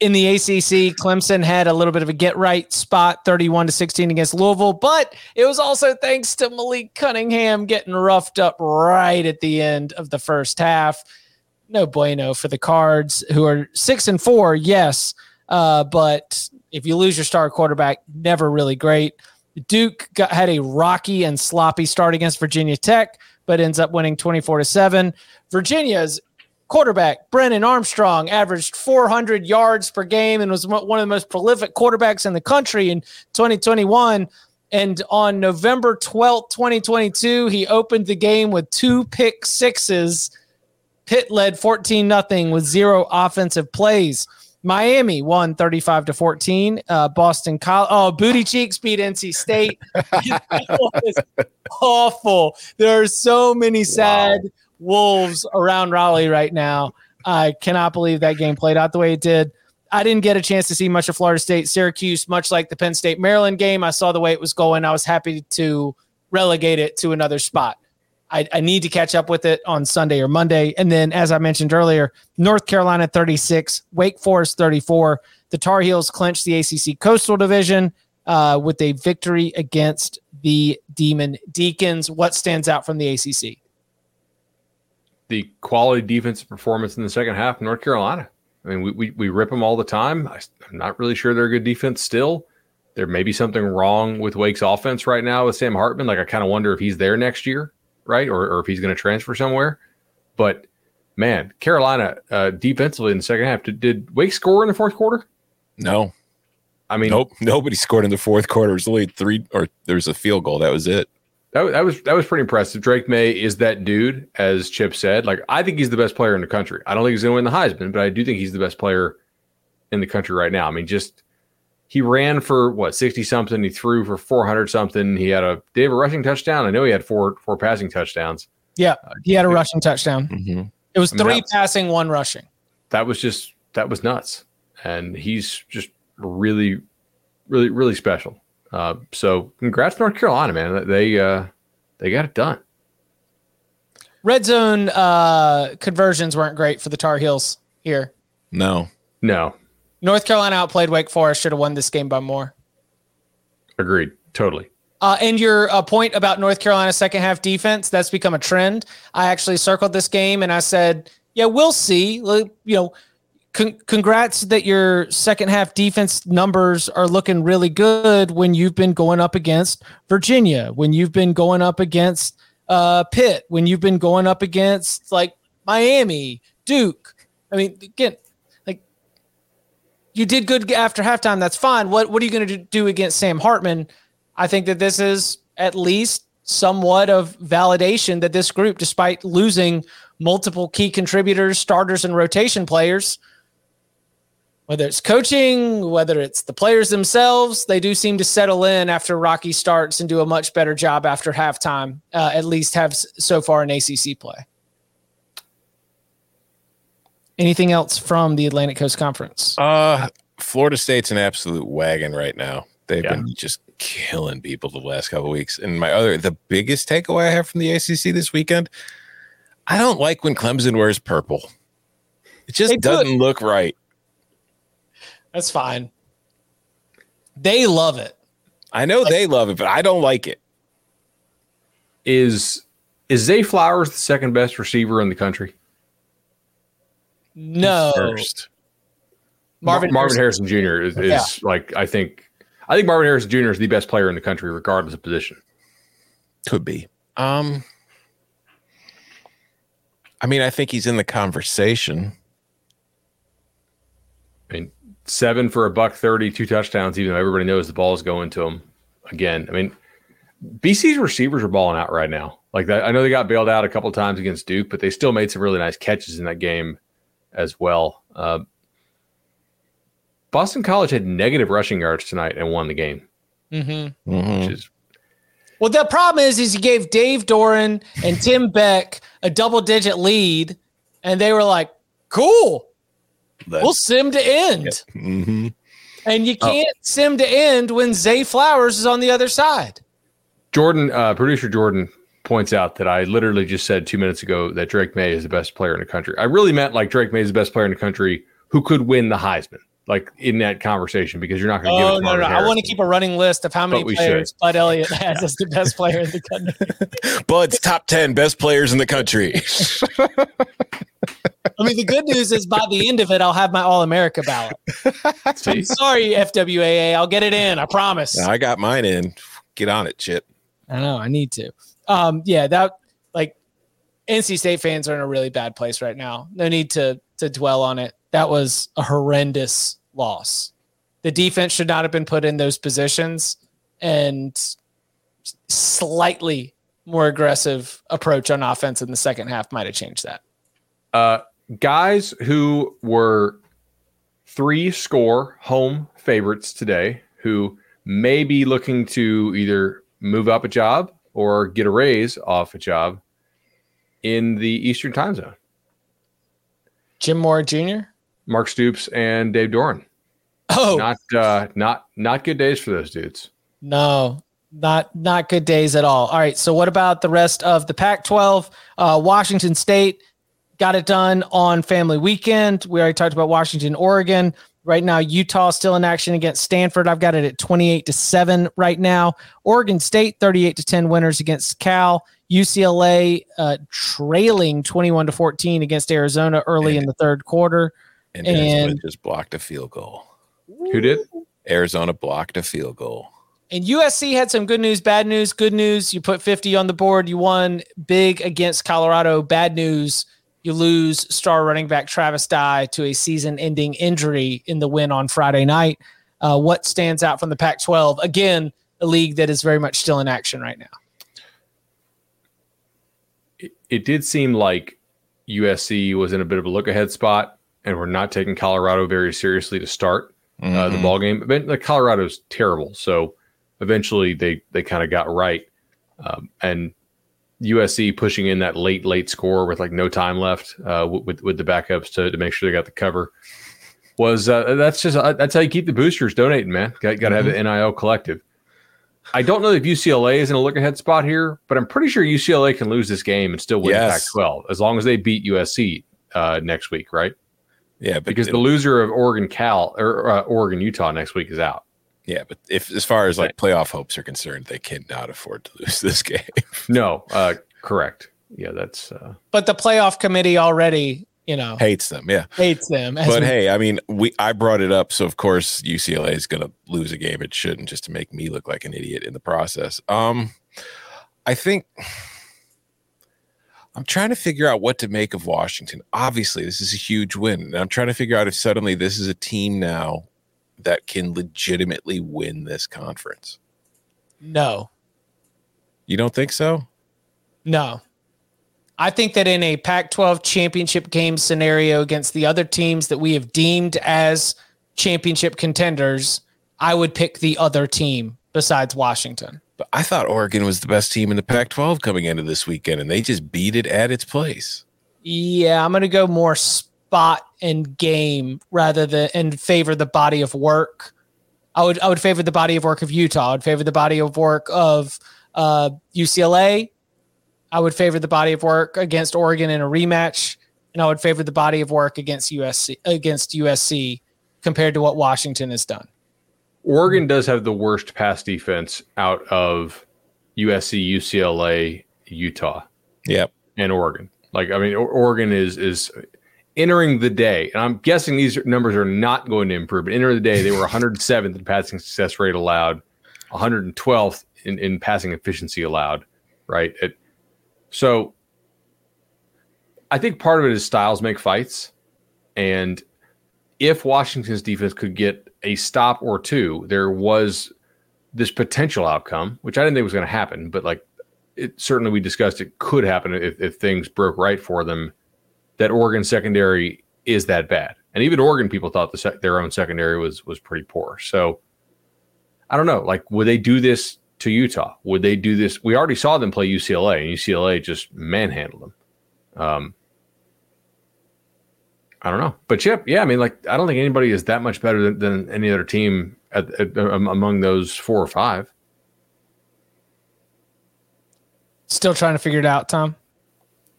in the ACC, Clemson had a little bit of a get right spot, 31 to 16 against Louisville, but it was also thanks to Malik Cunningham getting roughed up right at the end of the first half. no bueno for the Cards, who are six and four, yes, uh, but if you lose your star quarterback, never really great. Duke got, had a rocky and sloppy start against Virginia Tech, but ends up winning 24 to 7. Virginia's quarterback, Brennan Armstrong, averaged 400 yards per game and was one of the most prolific quarterbacks in the country in 2021. And on November 12th, 2022, he opened the game with two pick sixes. Pitt led 14 nothing with zero offensive plays. Miami won 35 to 14. Uh, Boston College. Oh, Booty Cheeks beat NC State. awful. There are so many sad wow. Wolves around Raleigh right now. I cannot believe that game played out the way it did. I didn't get a chance to see much of Florida State, Syracuse, much like the Penn State Maryland game. I saw the way it was going. I was happy to relegate it to another spot. I, I, need to catch up with it on Sunday or Monday. And then, as I mentioned earlier, North Carolina 36, Wake Forest 34. The Tar Heels clinched the ACC Coastal Division uh, with a victory against the Demon Deacons. What stands out from the ACC? The quality defensive performance in the second half, North Carolina. I mean, we, we, we rip them all the time. I, I'm not really sure they're a good defense still. There may be something wrong with Wake's offense right now with Sam Hartman. Like, I kind of wonder if he's there next year right? Or, or if he's going to transfer somewhere. But man, Carolina uh, defensively in the second half, did, did Wake score in the fourth quarter? No. I mean, nope. Nobody scored in the fourth quarter. It was only three, or there was a field goal. That was it. That, that was that was pretty impressive. Drake Maye is that dude, as Chip said. Like I think he's the best player in the country. I don't think he's going to win the Heisman, but I do think he's the best player in the country right now. I mean, just he ran for what 60 something he threw for 400 something he had a did he have a rushing touchdown i know he had four four passing touchdowns yeah he had a rushing touchdown mm-hmm. it was three I mean, passing one rushing that was just that was nuts and he's just really really really special uh, so congrats north carolina man they uh they got it done red zone uh conversions weren't great for the tar heels here no no North Carolina outplayed Wake Forest. Should have won this game by more. Agreed. Totally. Uh, and your uh, point about North Carolina's second half defense, that's become a trend. I actually circled this game and I said, yeah, we'll see. You know, con- congrats that your second half defense numbers are looking really good when you've been going up against Virginia, when you've been going up against uh, Pitt, when you've been going up against like Miami, Duke. I mean, again, like you did good after halftime. That's fine. What what are you going to do against Sam Hartman? I think that this is at least somewhat of validation that this group, despite losing multiple key contributors, starters, and rotation players, whether it's coaching, whether it's the players themselves, they do seem to settle in after Rocky starts and do a much better job after halftime. Uh, at least have so far in ACC play. Anything else from the Atlantic Coast Conference? Uh, Florida State's an absolute wagon right now. They've yeah. been just killing people the last couple weeks. And my other, the biggest takeaway I have from the ACC this weekend, I don't like when Clemson wears purple. It just doesn't look right. That's fine. They love it. I know like, they love it, but I don't like it. Is is Zay Flowers the second best receiver in the country? No. First. Marvin, Marvin Harrison, Harrison Jr. is, is yeah. like I think I think Marvin Harrison Jr. is the best player in the country, regardless of position. Could be. Um I mean, I think he's in the conversation. I mean, seven for a buck thirty, two touchdowns, even though everybody knows the ball is going to him again. I mean, BC's receivers are balling out right now. Like that, I know they got bailed out a couple times against Duke, but they still made some really nice catches in that game as well. Uh, Boston College had negative rushing yards tonight and won the game. Mm-hmm. Mm-hmm. Which is well, the problem is, is he gave Dave Doeren and Tim Beck a double digit lead, and they were like, "Cool, That's, we'll sim to end." Yeah. Mm-hmm. And you oh. can't oh. sim to end when Zay Flowers is on the other side. Jordan, uh, producer Jordan, points out that I literally just said two minutes ago that Drake Maye is the best player in the country. I really meant like Drake Maye is the best player in the country who could win the Heisman, like in that conversation, because you're not going to. Oh no, no! I want to keep a running list of how many players should. Bud Elliott has as the best player in the country. Bud's top ten best players in the country. I mean, the good news is by the end of it, I'll have my All America ballot. Sorry, FWAA. I'll get it in. I promise. I got mine in. Get on it, Chip. I know. I need to. Um, yeah, that like NC State fans are in a really bad place right now. No need to to dwell on it. That was a horrendous loss. The defense should not have been put in those positions, and slightly more aggressive approach on offense in the second half might have changed that. Uh, guys who were three score home favorites today, who may be looking to either move up a job or get a raise off a job in the Eastern time zone. Jim Mora Jr., Mark Stoops, and Dave Doeren. Oh, Not uh, not not good days for those dudes. No, not not good days at all. All right, so what about the rest of the Pac-12? Uh, Washington State got it done on Family Weekend. We already talked about Washington, Oregon. Right now, Utah still in action against Stanford. I've got it at 28 to 7 right now. Oregon State 38 to 10 winners against Cal. UCLA uh, trailing 21 to 14 against Arizona early in the third quarter. And, Arizona And- just blocked a field goal. Who did? Arizona blocked a field goal. And USC had some good news, bad news. Good news, you put 50 on the board. You won big against Colorado. Bad news, you lose star running back Travis Dye to a season ending injury in the win on Friday night. Uh, what stands out from the Pac 12? Again, a league that is very much still in action right now. It, it did seem like USC was in a bit of a look ahead spot, and we're not taking Colorado very seriously to start uh, the Mhm. ball game. But like, Colorado's terrible, so eventually they they kind of got right, um, and USC pushing in that late late score with like no time left uh, with with the backups to, to make sure they got the cover was uh, that's just uh, that's how you keep the boosters donating, man. Got got to have the NIL collective. I don't know if UCLA is in a look ahead spot here, but I'm pretty sure UCLA can lose this game and still win Yes. the Pac-12 as long as they beat USC uh, next week, right? Yeah, but Because the loser of Oregon Cal or uh, Oregon Utah next week is out. yeah, but if as far as like playoff hopes are concerned, they cannot afford to lose this game. No, uh, correct. Yeah, that's uh, But the playoff committee already, you know, Hates them, yeah. hates them. But we- hey, I mean, we I brought it up, so of course UCLA is going to lose a game it shouldn't, just to make me look like an idiot in the process. Um, I think I'm trying to figure out what to make of Washington. Obviously, this is a huge win, and I'm trying to figure out if suddenly this is a team now that can legitimately win this conference. no, You don't think so? No. I think that in a Pac 12 championship game scenario against the other teams that we have deemed as championship contenders, I would pick the other team besides Washington. But I thought Oregon was the best team in the Pac-12 coming into this weekend, and they just beat it at its place. Yeah, I'm going to go more spot and game rather than and favor the body of work. I would I would favor the body of work of Utah. I would favor the body of work of uh, UCLA. I would favor the body of work against Oregon in a rematch, and I would favor the body of work against USC against USC compared to what Washington has done. Oregon does have the worst pass defense out of USC, UCLA, Utah. Yep. and Oregon. Like I mean, Oregon is is entering the day, and I'm guessing these numbers are not going to improve. But entering the day, they were 107th in passing success rate allowed, 112th in, in passing efficiency allowed. Right. It, so I think part of it is styles make fights, and if Washington's defense could get a stop or two, there was this potential outcome, which I didn't think was going to happen, but like it certainly we discussed it could happen if, if things broke right for them that Oregon secondary is that bad. And even Oregon people thought the sec- their own secondary was was pretty poor. So I don't know, like would they do this to Utah? Would they do this? We already saw them play UCLA and UCLA just manhandled them. Um I don't know. But Chip, yeah, I mean like I don't think anybody is that much better than, than any other team at, at, um, among those four or five. Still trying to figure it out, Tom.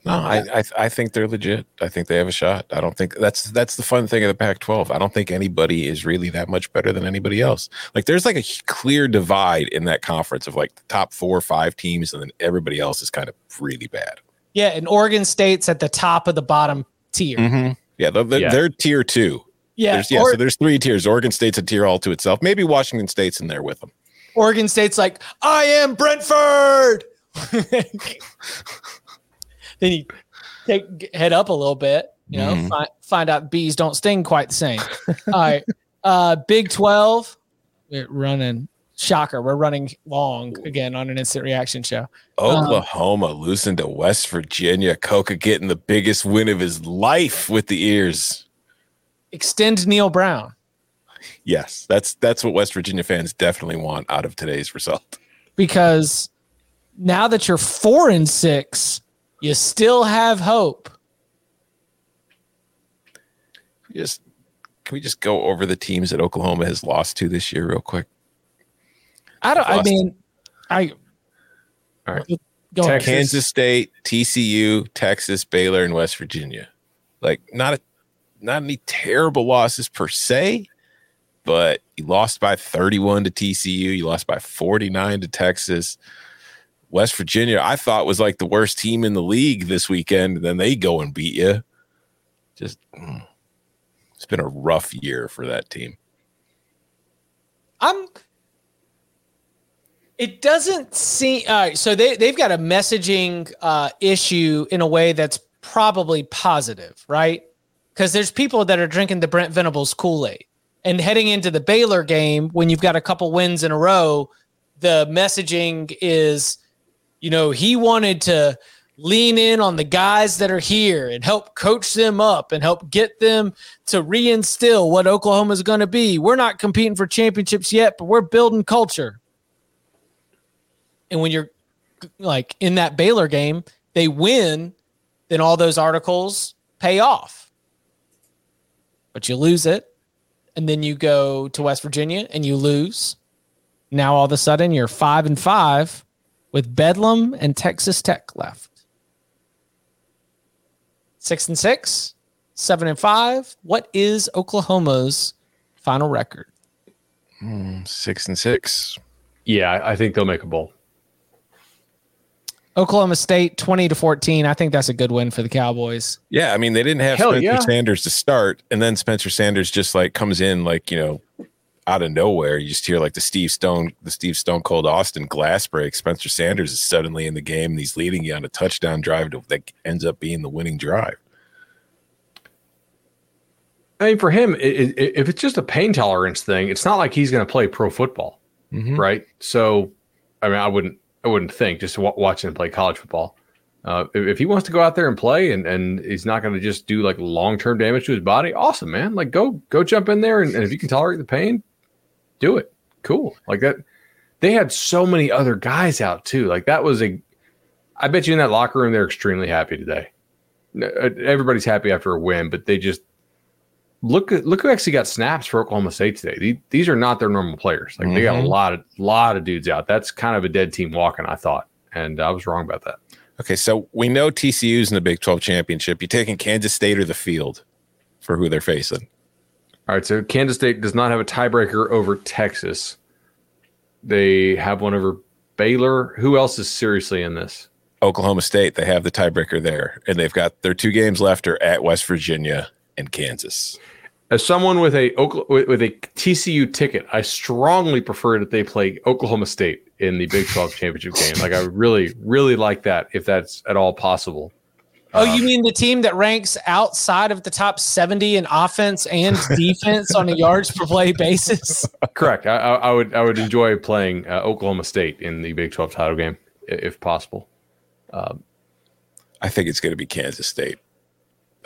No, I, I I think they're legit. I think they have a shot. I don't think that's that's the fun thing of the Pac-12. I don't think anybody is really that much better than anybody else. Like there's like a clear divide in that conference of like the top four or five teams, and then everybody else is kind of really bad. Yeah, and Oregon State's at the top of the bottom tier. Mm-hmm. Yeah, they're, they're, Yeah. they're tier two. Yeah, There's, yeah. or- so there's three tiers. Oregon State's a tier all to itself. Maybe Washington State's in there with them. Oregon State's like, I am Brentford. then you take head up a little bit, you know, Mhm. find, find out bees don't sting quite the same. All right. Uh, Big 12, we're running shocker. We're running long again on an instant reaction show. Um, Oklahoma losing to West Virginia. Coca getting the biggest win of his life with the ears. Extend Neal Brown. Yes, that's that's what West Virginia fans definitely want out of today's result. because now that you're four and six, you still have hope. Just can we just go over the teams that Oklahoma has lost to this year real quick? I don't. I mean, I. All right. Go. Texas. Kansas State, TCU, Texas, Baylor, and West Virginia. Like not a not any terrible losses per se, but you lost by 31 to TCU, you lost by 49 to Texas. West Virginia, I thought was like the worst team in the league this weekend. Then they go and beat you. Just mm, it's been a rough year for that team. I'm. It doesn't seem. All right, so they they've got a messaging uh, issue in a way that's probably positive, right? Because there's people that are drinking the Brent Venables Kool Aid, and heading into the Baylor game when you've got a couple wins in a row, the messaging is, you know, he wanted to lean in on the guys that are here and help coach them up and help get them to reinstill what Oklahoma is going to be. We're not competing for championships yet, but we're building culture. And when you're like in that Baylor game, they win, then all those articles pay off. But you lose it, and then you go to West Virginia and you lose. Now all of a sudden you're five and five with Bedlam and Texas Tech left. Six and six, seven and five. What is Oklahoma's final record? Hmm, six and six. Yeah, I- I think they'll make a bowl. Oklahoma State 20 to 14. I think that's a good win for the Cowboys. Yeah, I mean they didn't have Hell Spencer yeah. Sanders to start, and then Spencer Sanders just like comes in like you know out of nowhere. You just hear like the Steve Stone, the Steve Stone Cold Austin glass break. Spencer Sanders is suddenly in the game, and he's leading you on a touchdown drive to, that ends up being the winning drive. I mean, for him, i- i- if it's just a pain tolerance thing, it's not like he's going to play pro football, mm-hmm. right? So, I mean, I wouldn't, I wouldn't think just wa- watching him play college football. Uh, if, if he wants to go out there and play, and and he's not going to just do like long term damage to his body, awesome, man. Like, go go jump in there, and, and if you can tolerate the pain, do it. Cool, like that. They had so many other guys out too. Like that was a. I bet you in that locker room they're extremely happy today. Uh, Everybody's happy after a win, but they just look at look who actually got snaps for Oklahoma State today. These, these are not their normal players. Like they got a Mhm. lot of lot of dudes out. That's kind of a dead team walking. I thought, and I was wrong about that. Okay, so we know TCU's in the Big Twelve championship. You taking Kansas State or the field for who they're facing? All right, so Kansas State does not have a tiebreaker over Texas. They have one over Baylor. Who else is seriously in this? Oklahoma State. They have the tiebreaker there, and they've got their two games left are at West Virginia and Kansas. As someone with a with with a TCU ticket, I strongly prefer that they play Oklahoma State in the Big 12 championship game. Like I really, really like that if that's at all possible. Oh, you mean the team that ranks outside of the top 70 in offense and defense on a yards per play basis? Correct. I, I, I would I would enjoy playing uh, Oklahoma State in the Big 12 title game if possible. I think it's going to be Kansas State.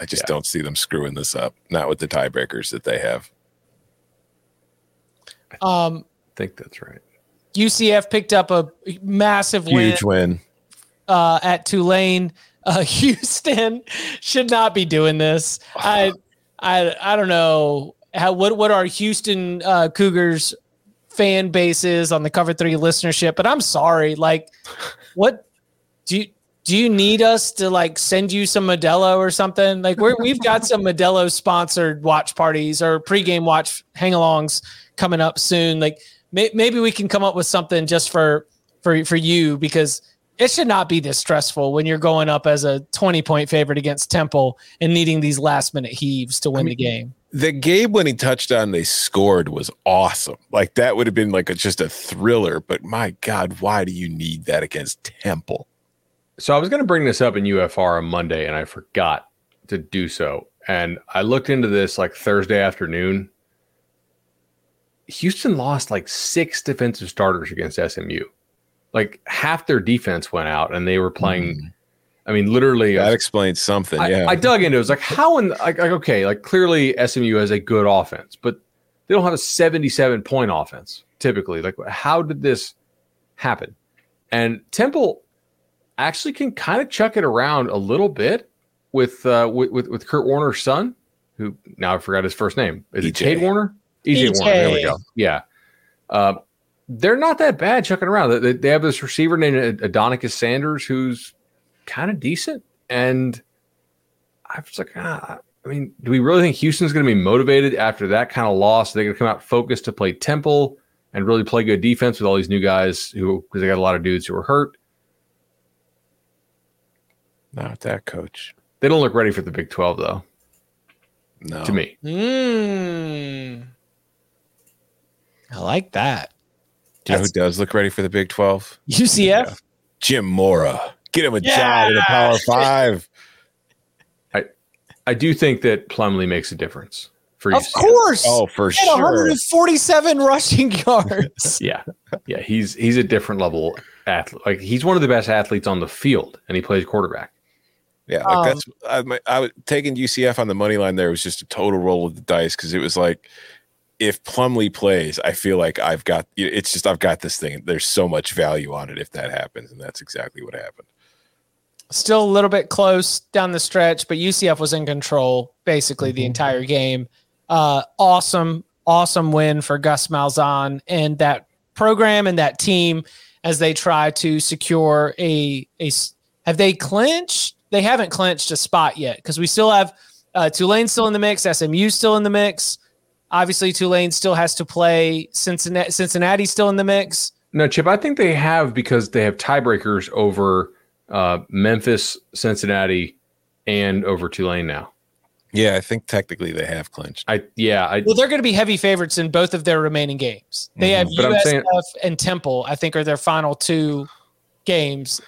I just Yeah. don't see them screwing this up. Not with the tiebreakers that they have. Um, I think that's right. UCF picked up a massive win Huge win. uh, at Tulane. Uh, Houston should not be doing this. I, I, I don't know how what what our Houston uh, Cougars fan base is on the Cover Three listenership, but I'm sorry. Like, what do you do? You need us to like send you some Modelo or something? Like, we're, we've got some Modelo sponsored watch parties or pregame watch hang-alongs coming up soon. Like, may, maybe we can come up with something just for for for you because It should not be this stressful when you're going up as a 20 point favorite against Temple and needing these last minute heaves to win mean, the game. The game when he winning touchdown they scored was awesome. Like that would have been like a, just a thriller. But my God, why do you need that against Temple? So I was going to bring this up in UFR on Monday, and I forgot to do so. And I looked into this like Thursday afternoon. Houston lost like six defensive starters against SMU. Like half their defense went out, and they were playing. Mm. I mean, literally, that explains something. I, yeah, I dug into it. It was like, how in like, like okay, like clearly SMU has a good offense, but they don't have a 77 point offense typically. Like, how did this happen? And Temple actually can kind of chuck it around a little bit with uh, with, with, with Kurt Warner's son, who now I forgot his first name. Is EJ. it Cade Warner? EJ, EJ, Warner. There we go. Yeah. Uh, they're not that bad chucking around. They, they have this receiver named Adonicas Sanders who's kind of decent. And I was like, ah, I mean, do we really think Houston's going to be motivated after that kind of loss? They're going to come out focused to play Temple and really play good defense with all these new guys who, because they got a lot of dudes who were hurt. Not that coach. They don't look ready for the Big 12, though. No. To me. Mm. I like that. Do you know who does look ready for the Big 12? UCF? Yeah. Jim Mora. Get him a yeah. job in the Power Five. I I do think that Plumlee makes a difference for Of course. Oh, for sure. 147 rushing yards. yeah. Yeah. He's he's a different level athlete. Like he's one of the best athletes on the field and he plays quarterback. Yeah, like um, that's I, I was taking UCF on the money line. There was just a total roll of the dice because it was like if Plumlee plays, I feel like I've got it's just I've got this thing. There's so much value on it if that happens, and that's exactly what happened. Still a little bit close down the stretch, but UCF was in control basically mm-hmm. the entire game. Uh, awesome, awesome win for Gus Malzahn and that program and that team as they try to secure a a. Have they clinched? They haven't clinched a spot yet because we still have uh, Tulane still in the mix, SMU still in the mix. Obviously, Tulane still has to play Cincinnati. Cincinnati still in the mix. No, Chip, I think they have because they have tiebreakers over uh, Memphis, Cincinnati, and over Tulane now. Yeah, I think technically they have clinched. I yeah. I, well, they're going to be heavy favorites in both of their remaining games. They mm-hmm. have USF saying, and Temple. I think are their final two games.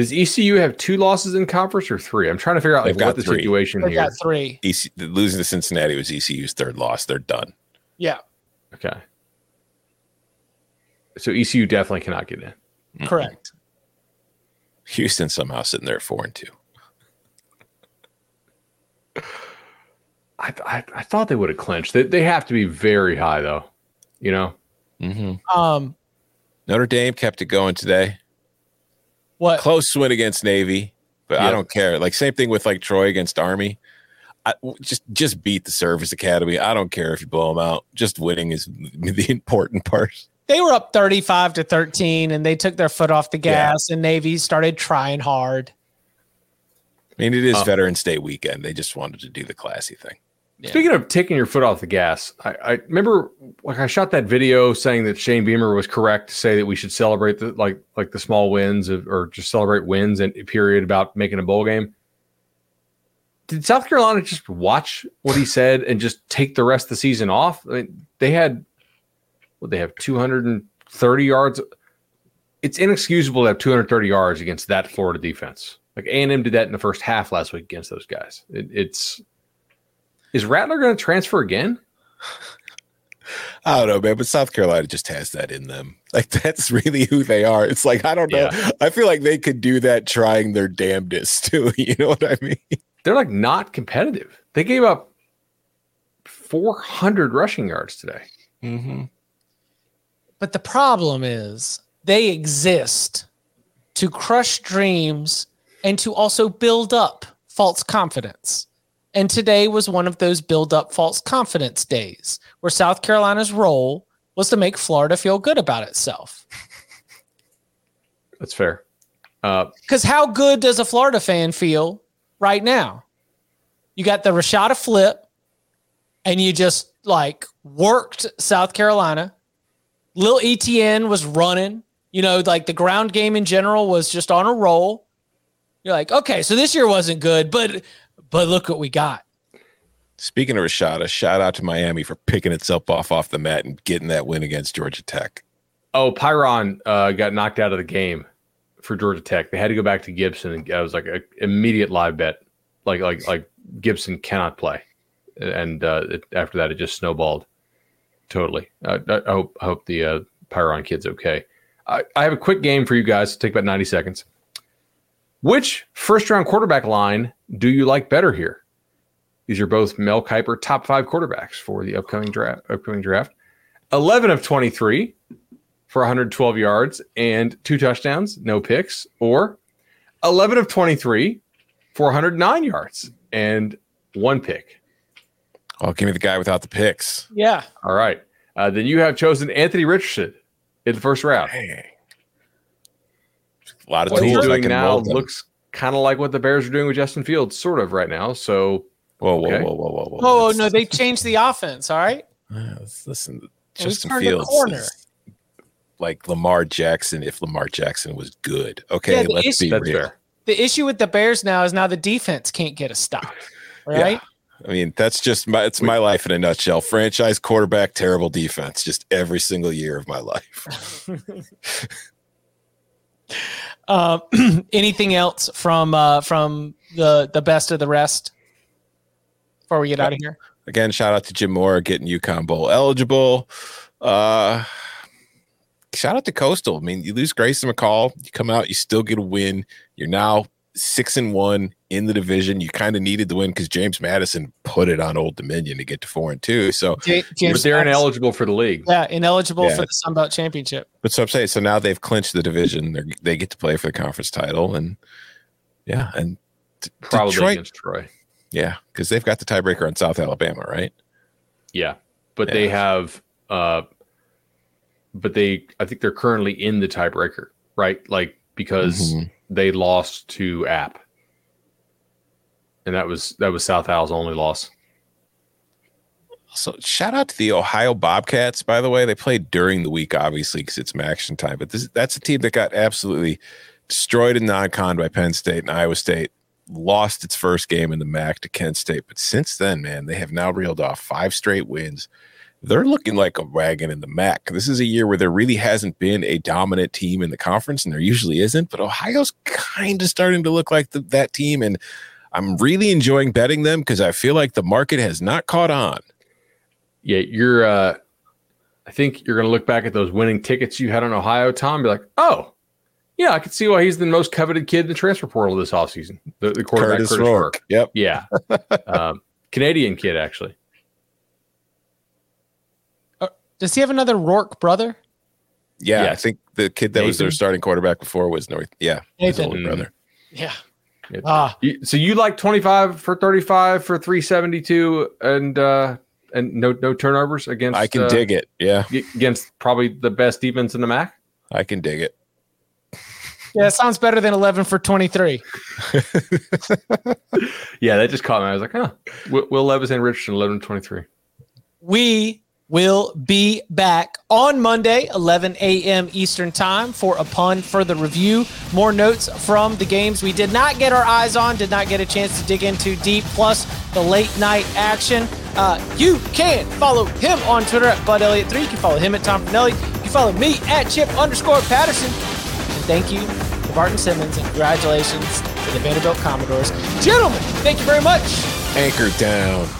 Does ECU have two losses in conference or three? I'm trying to figure out like, what the three. situation They've here. Got three. EC, losing to Cincinnati was ECU's third loss. They're done. Yeah. Okay. So ECU definitely cannot get in. Mm-hmm. Correct. Houston somehow sitting there four and two. I, I, I thought they would have clinched. They, they have to be very high though. You know. Mm-hmm. Um. Notre Dame kept it going today. What close win against Navy, but I don't care. Like same thing with like Troy against Army. I, just just beat the Service Academy. I don't care if you blow them out. Just winning is the important part. They were up 35 to 13 and they took their foot off the gas yeah. and Navy started trying hard. I mean, it is uh, Veterans Day weekend. They just wanted to do the classy thing. Yeah. Speaking of taking your foot off the gas, I, I, remember like I shot that video saying that Shane Beamer was correct to say that we should celebrate the like like the small wins of, or just celebrate wins and period about making a bowl game. Did South Carolina just watch what he said and just take the rest of the season off? I mean, they had what they have 230 yards. It's inexcusable to have 230 yards against that Florida defense. Like A and M did that in the first half last week against those guys. It, it's is Rattler going to transfer again? I don't know, man, but South Carolina just has that in them. Like that's really who they are. It's like I don't know. Yeah. I feel like they could do that trying their damnedest too. You know what I mean? They're like not competitive. They gave up 400 rushing yards today. Mm-hmm. But the problem is they exist to crush dreams and to also build up false confidence. And today was one of those build up false confidence days where South Carolina's role was to make Florida feel good about itself. That's fair. Because uh, how good does a Florida fan feel right now? You got the Rashada flip, and you just like worked South Carolina. Lil ETN was running. You know, like the ground game in general was just on a roll. You're like, okay, so this year wasn't good, but but look what we got. Speaking of Rashada, shout out to Miami for picking itself off off the mat and getting that win against Georgia Tech. Oh, Pyron uh, got knocked out of the game for Georgia Tech. They had to go back to Gibson, and I was like an immediate live bet. Like like like Gibson cannot play, and uh, it, after that, it just snowballed totally. Uh, I hope I hope the uh, Pyron kid's okay. I, I have a quick game for you guys. It'll take about ninety seconds. Which first round quarterback line do you like better here? These are both Mel Kiper top five quarterbacks for the upcoming draft. Upcoming draft. Eleven of twenty three for 112 yards and two touchdowns, no picks, or 11 of 23 for 109 yards and one pick. Oh, give me the guy without the picks. Yeah. All right. Uh, then you have chosen Anthony Richardson in the first round. Dang. A lot of What he's tools I doing can now mold looks kind of like what the Bears are doing with Justin Fields, sort of right now. So Whoa, whoa, okay. whoa, whoa, whoa, whoa! Oh Let's- no, they changed the offense. All right. let's listen. And we Justin turned the Fields, corner. is like Lamar Jackson. If Lamar Jackson was good, okay, Yeah, let's issue- be real. fair. The issue with the Bears now is now the defense can't get a stop. Right. I mean, that's just my it's my life in a nutshell. Franchise quarterback, terrible defense, just every single year of my life. Um, anything else from uh, from the the best of the rest before we get out of here? Again, shout out to Jim Mora getting UConn Bowl eligible. Uh shout out to Coastal. I mean, you lose Grayson McCall, you come out, you still get a win. You're now six and one in the division. You kind of needed the win because James Madison put it on Old Dominion to get to four and two. So Ja- But James they're Madison. ineligible for the league. Yeah, ineligible Yeah. for the Sun Belt Championship. But so I'm saying, so now they've clinched the division. They're, they get to play for the conference title, and yeah, and D- Probably Detroit, against Troy. yeah, because they've got the tiebreaker on South Alabama, right? Yeah, but they have, uh, but they, I think they're currently in the tiebreaker, right? Like because Mhm. They lost to App, and that was that was South Al's only loss. So shout out to the Ohio Bobcats, by the way. They played during the week, obviously, because it's action time. But this, that's a team that got absolutely destroyed in non-con by Penn State and Iowa State. Lost its first game in the MAC to Kent State, but since then, man, they have now reeled off five straight wins. They're looking like a wagon in the MAC. This is a year where there really hasn't been a dominant team in the conference, and there usually isn't. But Ohio's kind of starting to look like the, that team, and I'm really enjoying betting them because I feel like the market has not caught on. Yeah, you're. uh I think you're going to look back at those winning tickets you had on Ohio, Tom. And be like, oh, yeah, I can see why he's the most coveted kid in the transfer portal this offseason. The, the quarterback, Kurtis, Kurtis, Rourke. Rourke. Yep. Yeah, um, Canadian kid actually. Does he have another Rourke brother? Yeah, I think the kid that was their starting quarterback before was North. Yeah, his older brother. Yeah. Yeah. Ah, so you like 25 for 35 for 372 and uh and no no turnovers against I can uh, dig it. Yeah, against probably the best defense in the MAC. I can dig it. yeah, it sounds better than 11 for 23. Yeah, that just caught me. I was like, huh. Will, Will Levis and Richardson 11 23. We will be back on Monday, 11 a.m. Eastern Time, for a pun further review. More notes from the games we did not get our eyes on, did not get a chance to dig into deep, plus the late night action. Uh, you can follow him on Twitter at Bud Elliott3. You can follow him at Tom Fornelli. You can follow me at Chip underscore Patterson. And thank you to Barton Simmons and congratulations to the Vanderbilt Commodores. Gentlemen, thank you very much. Anchor down.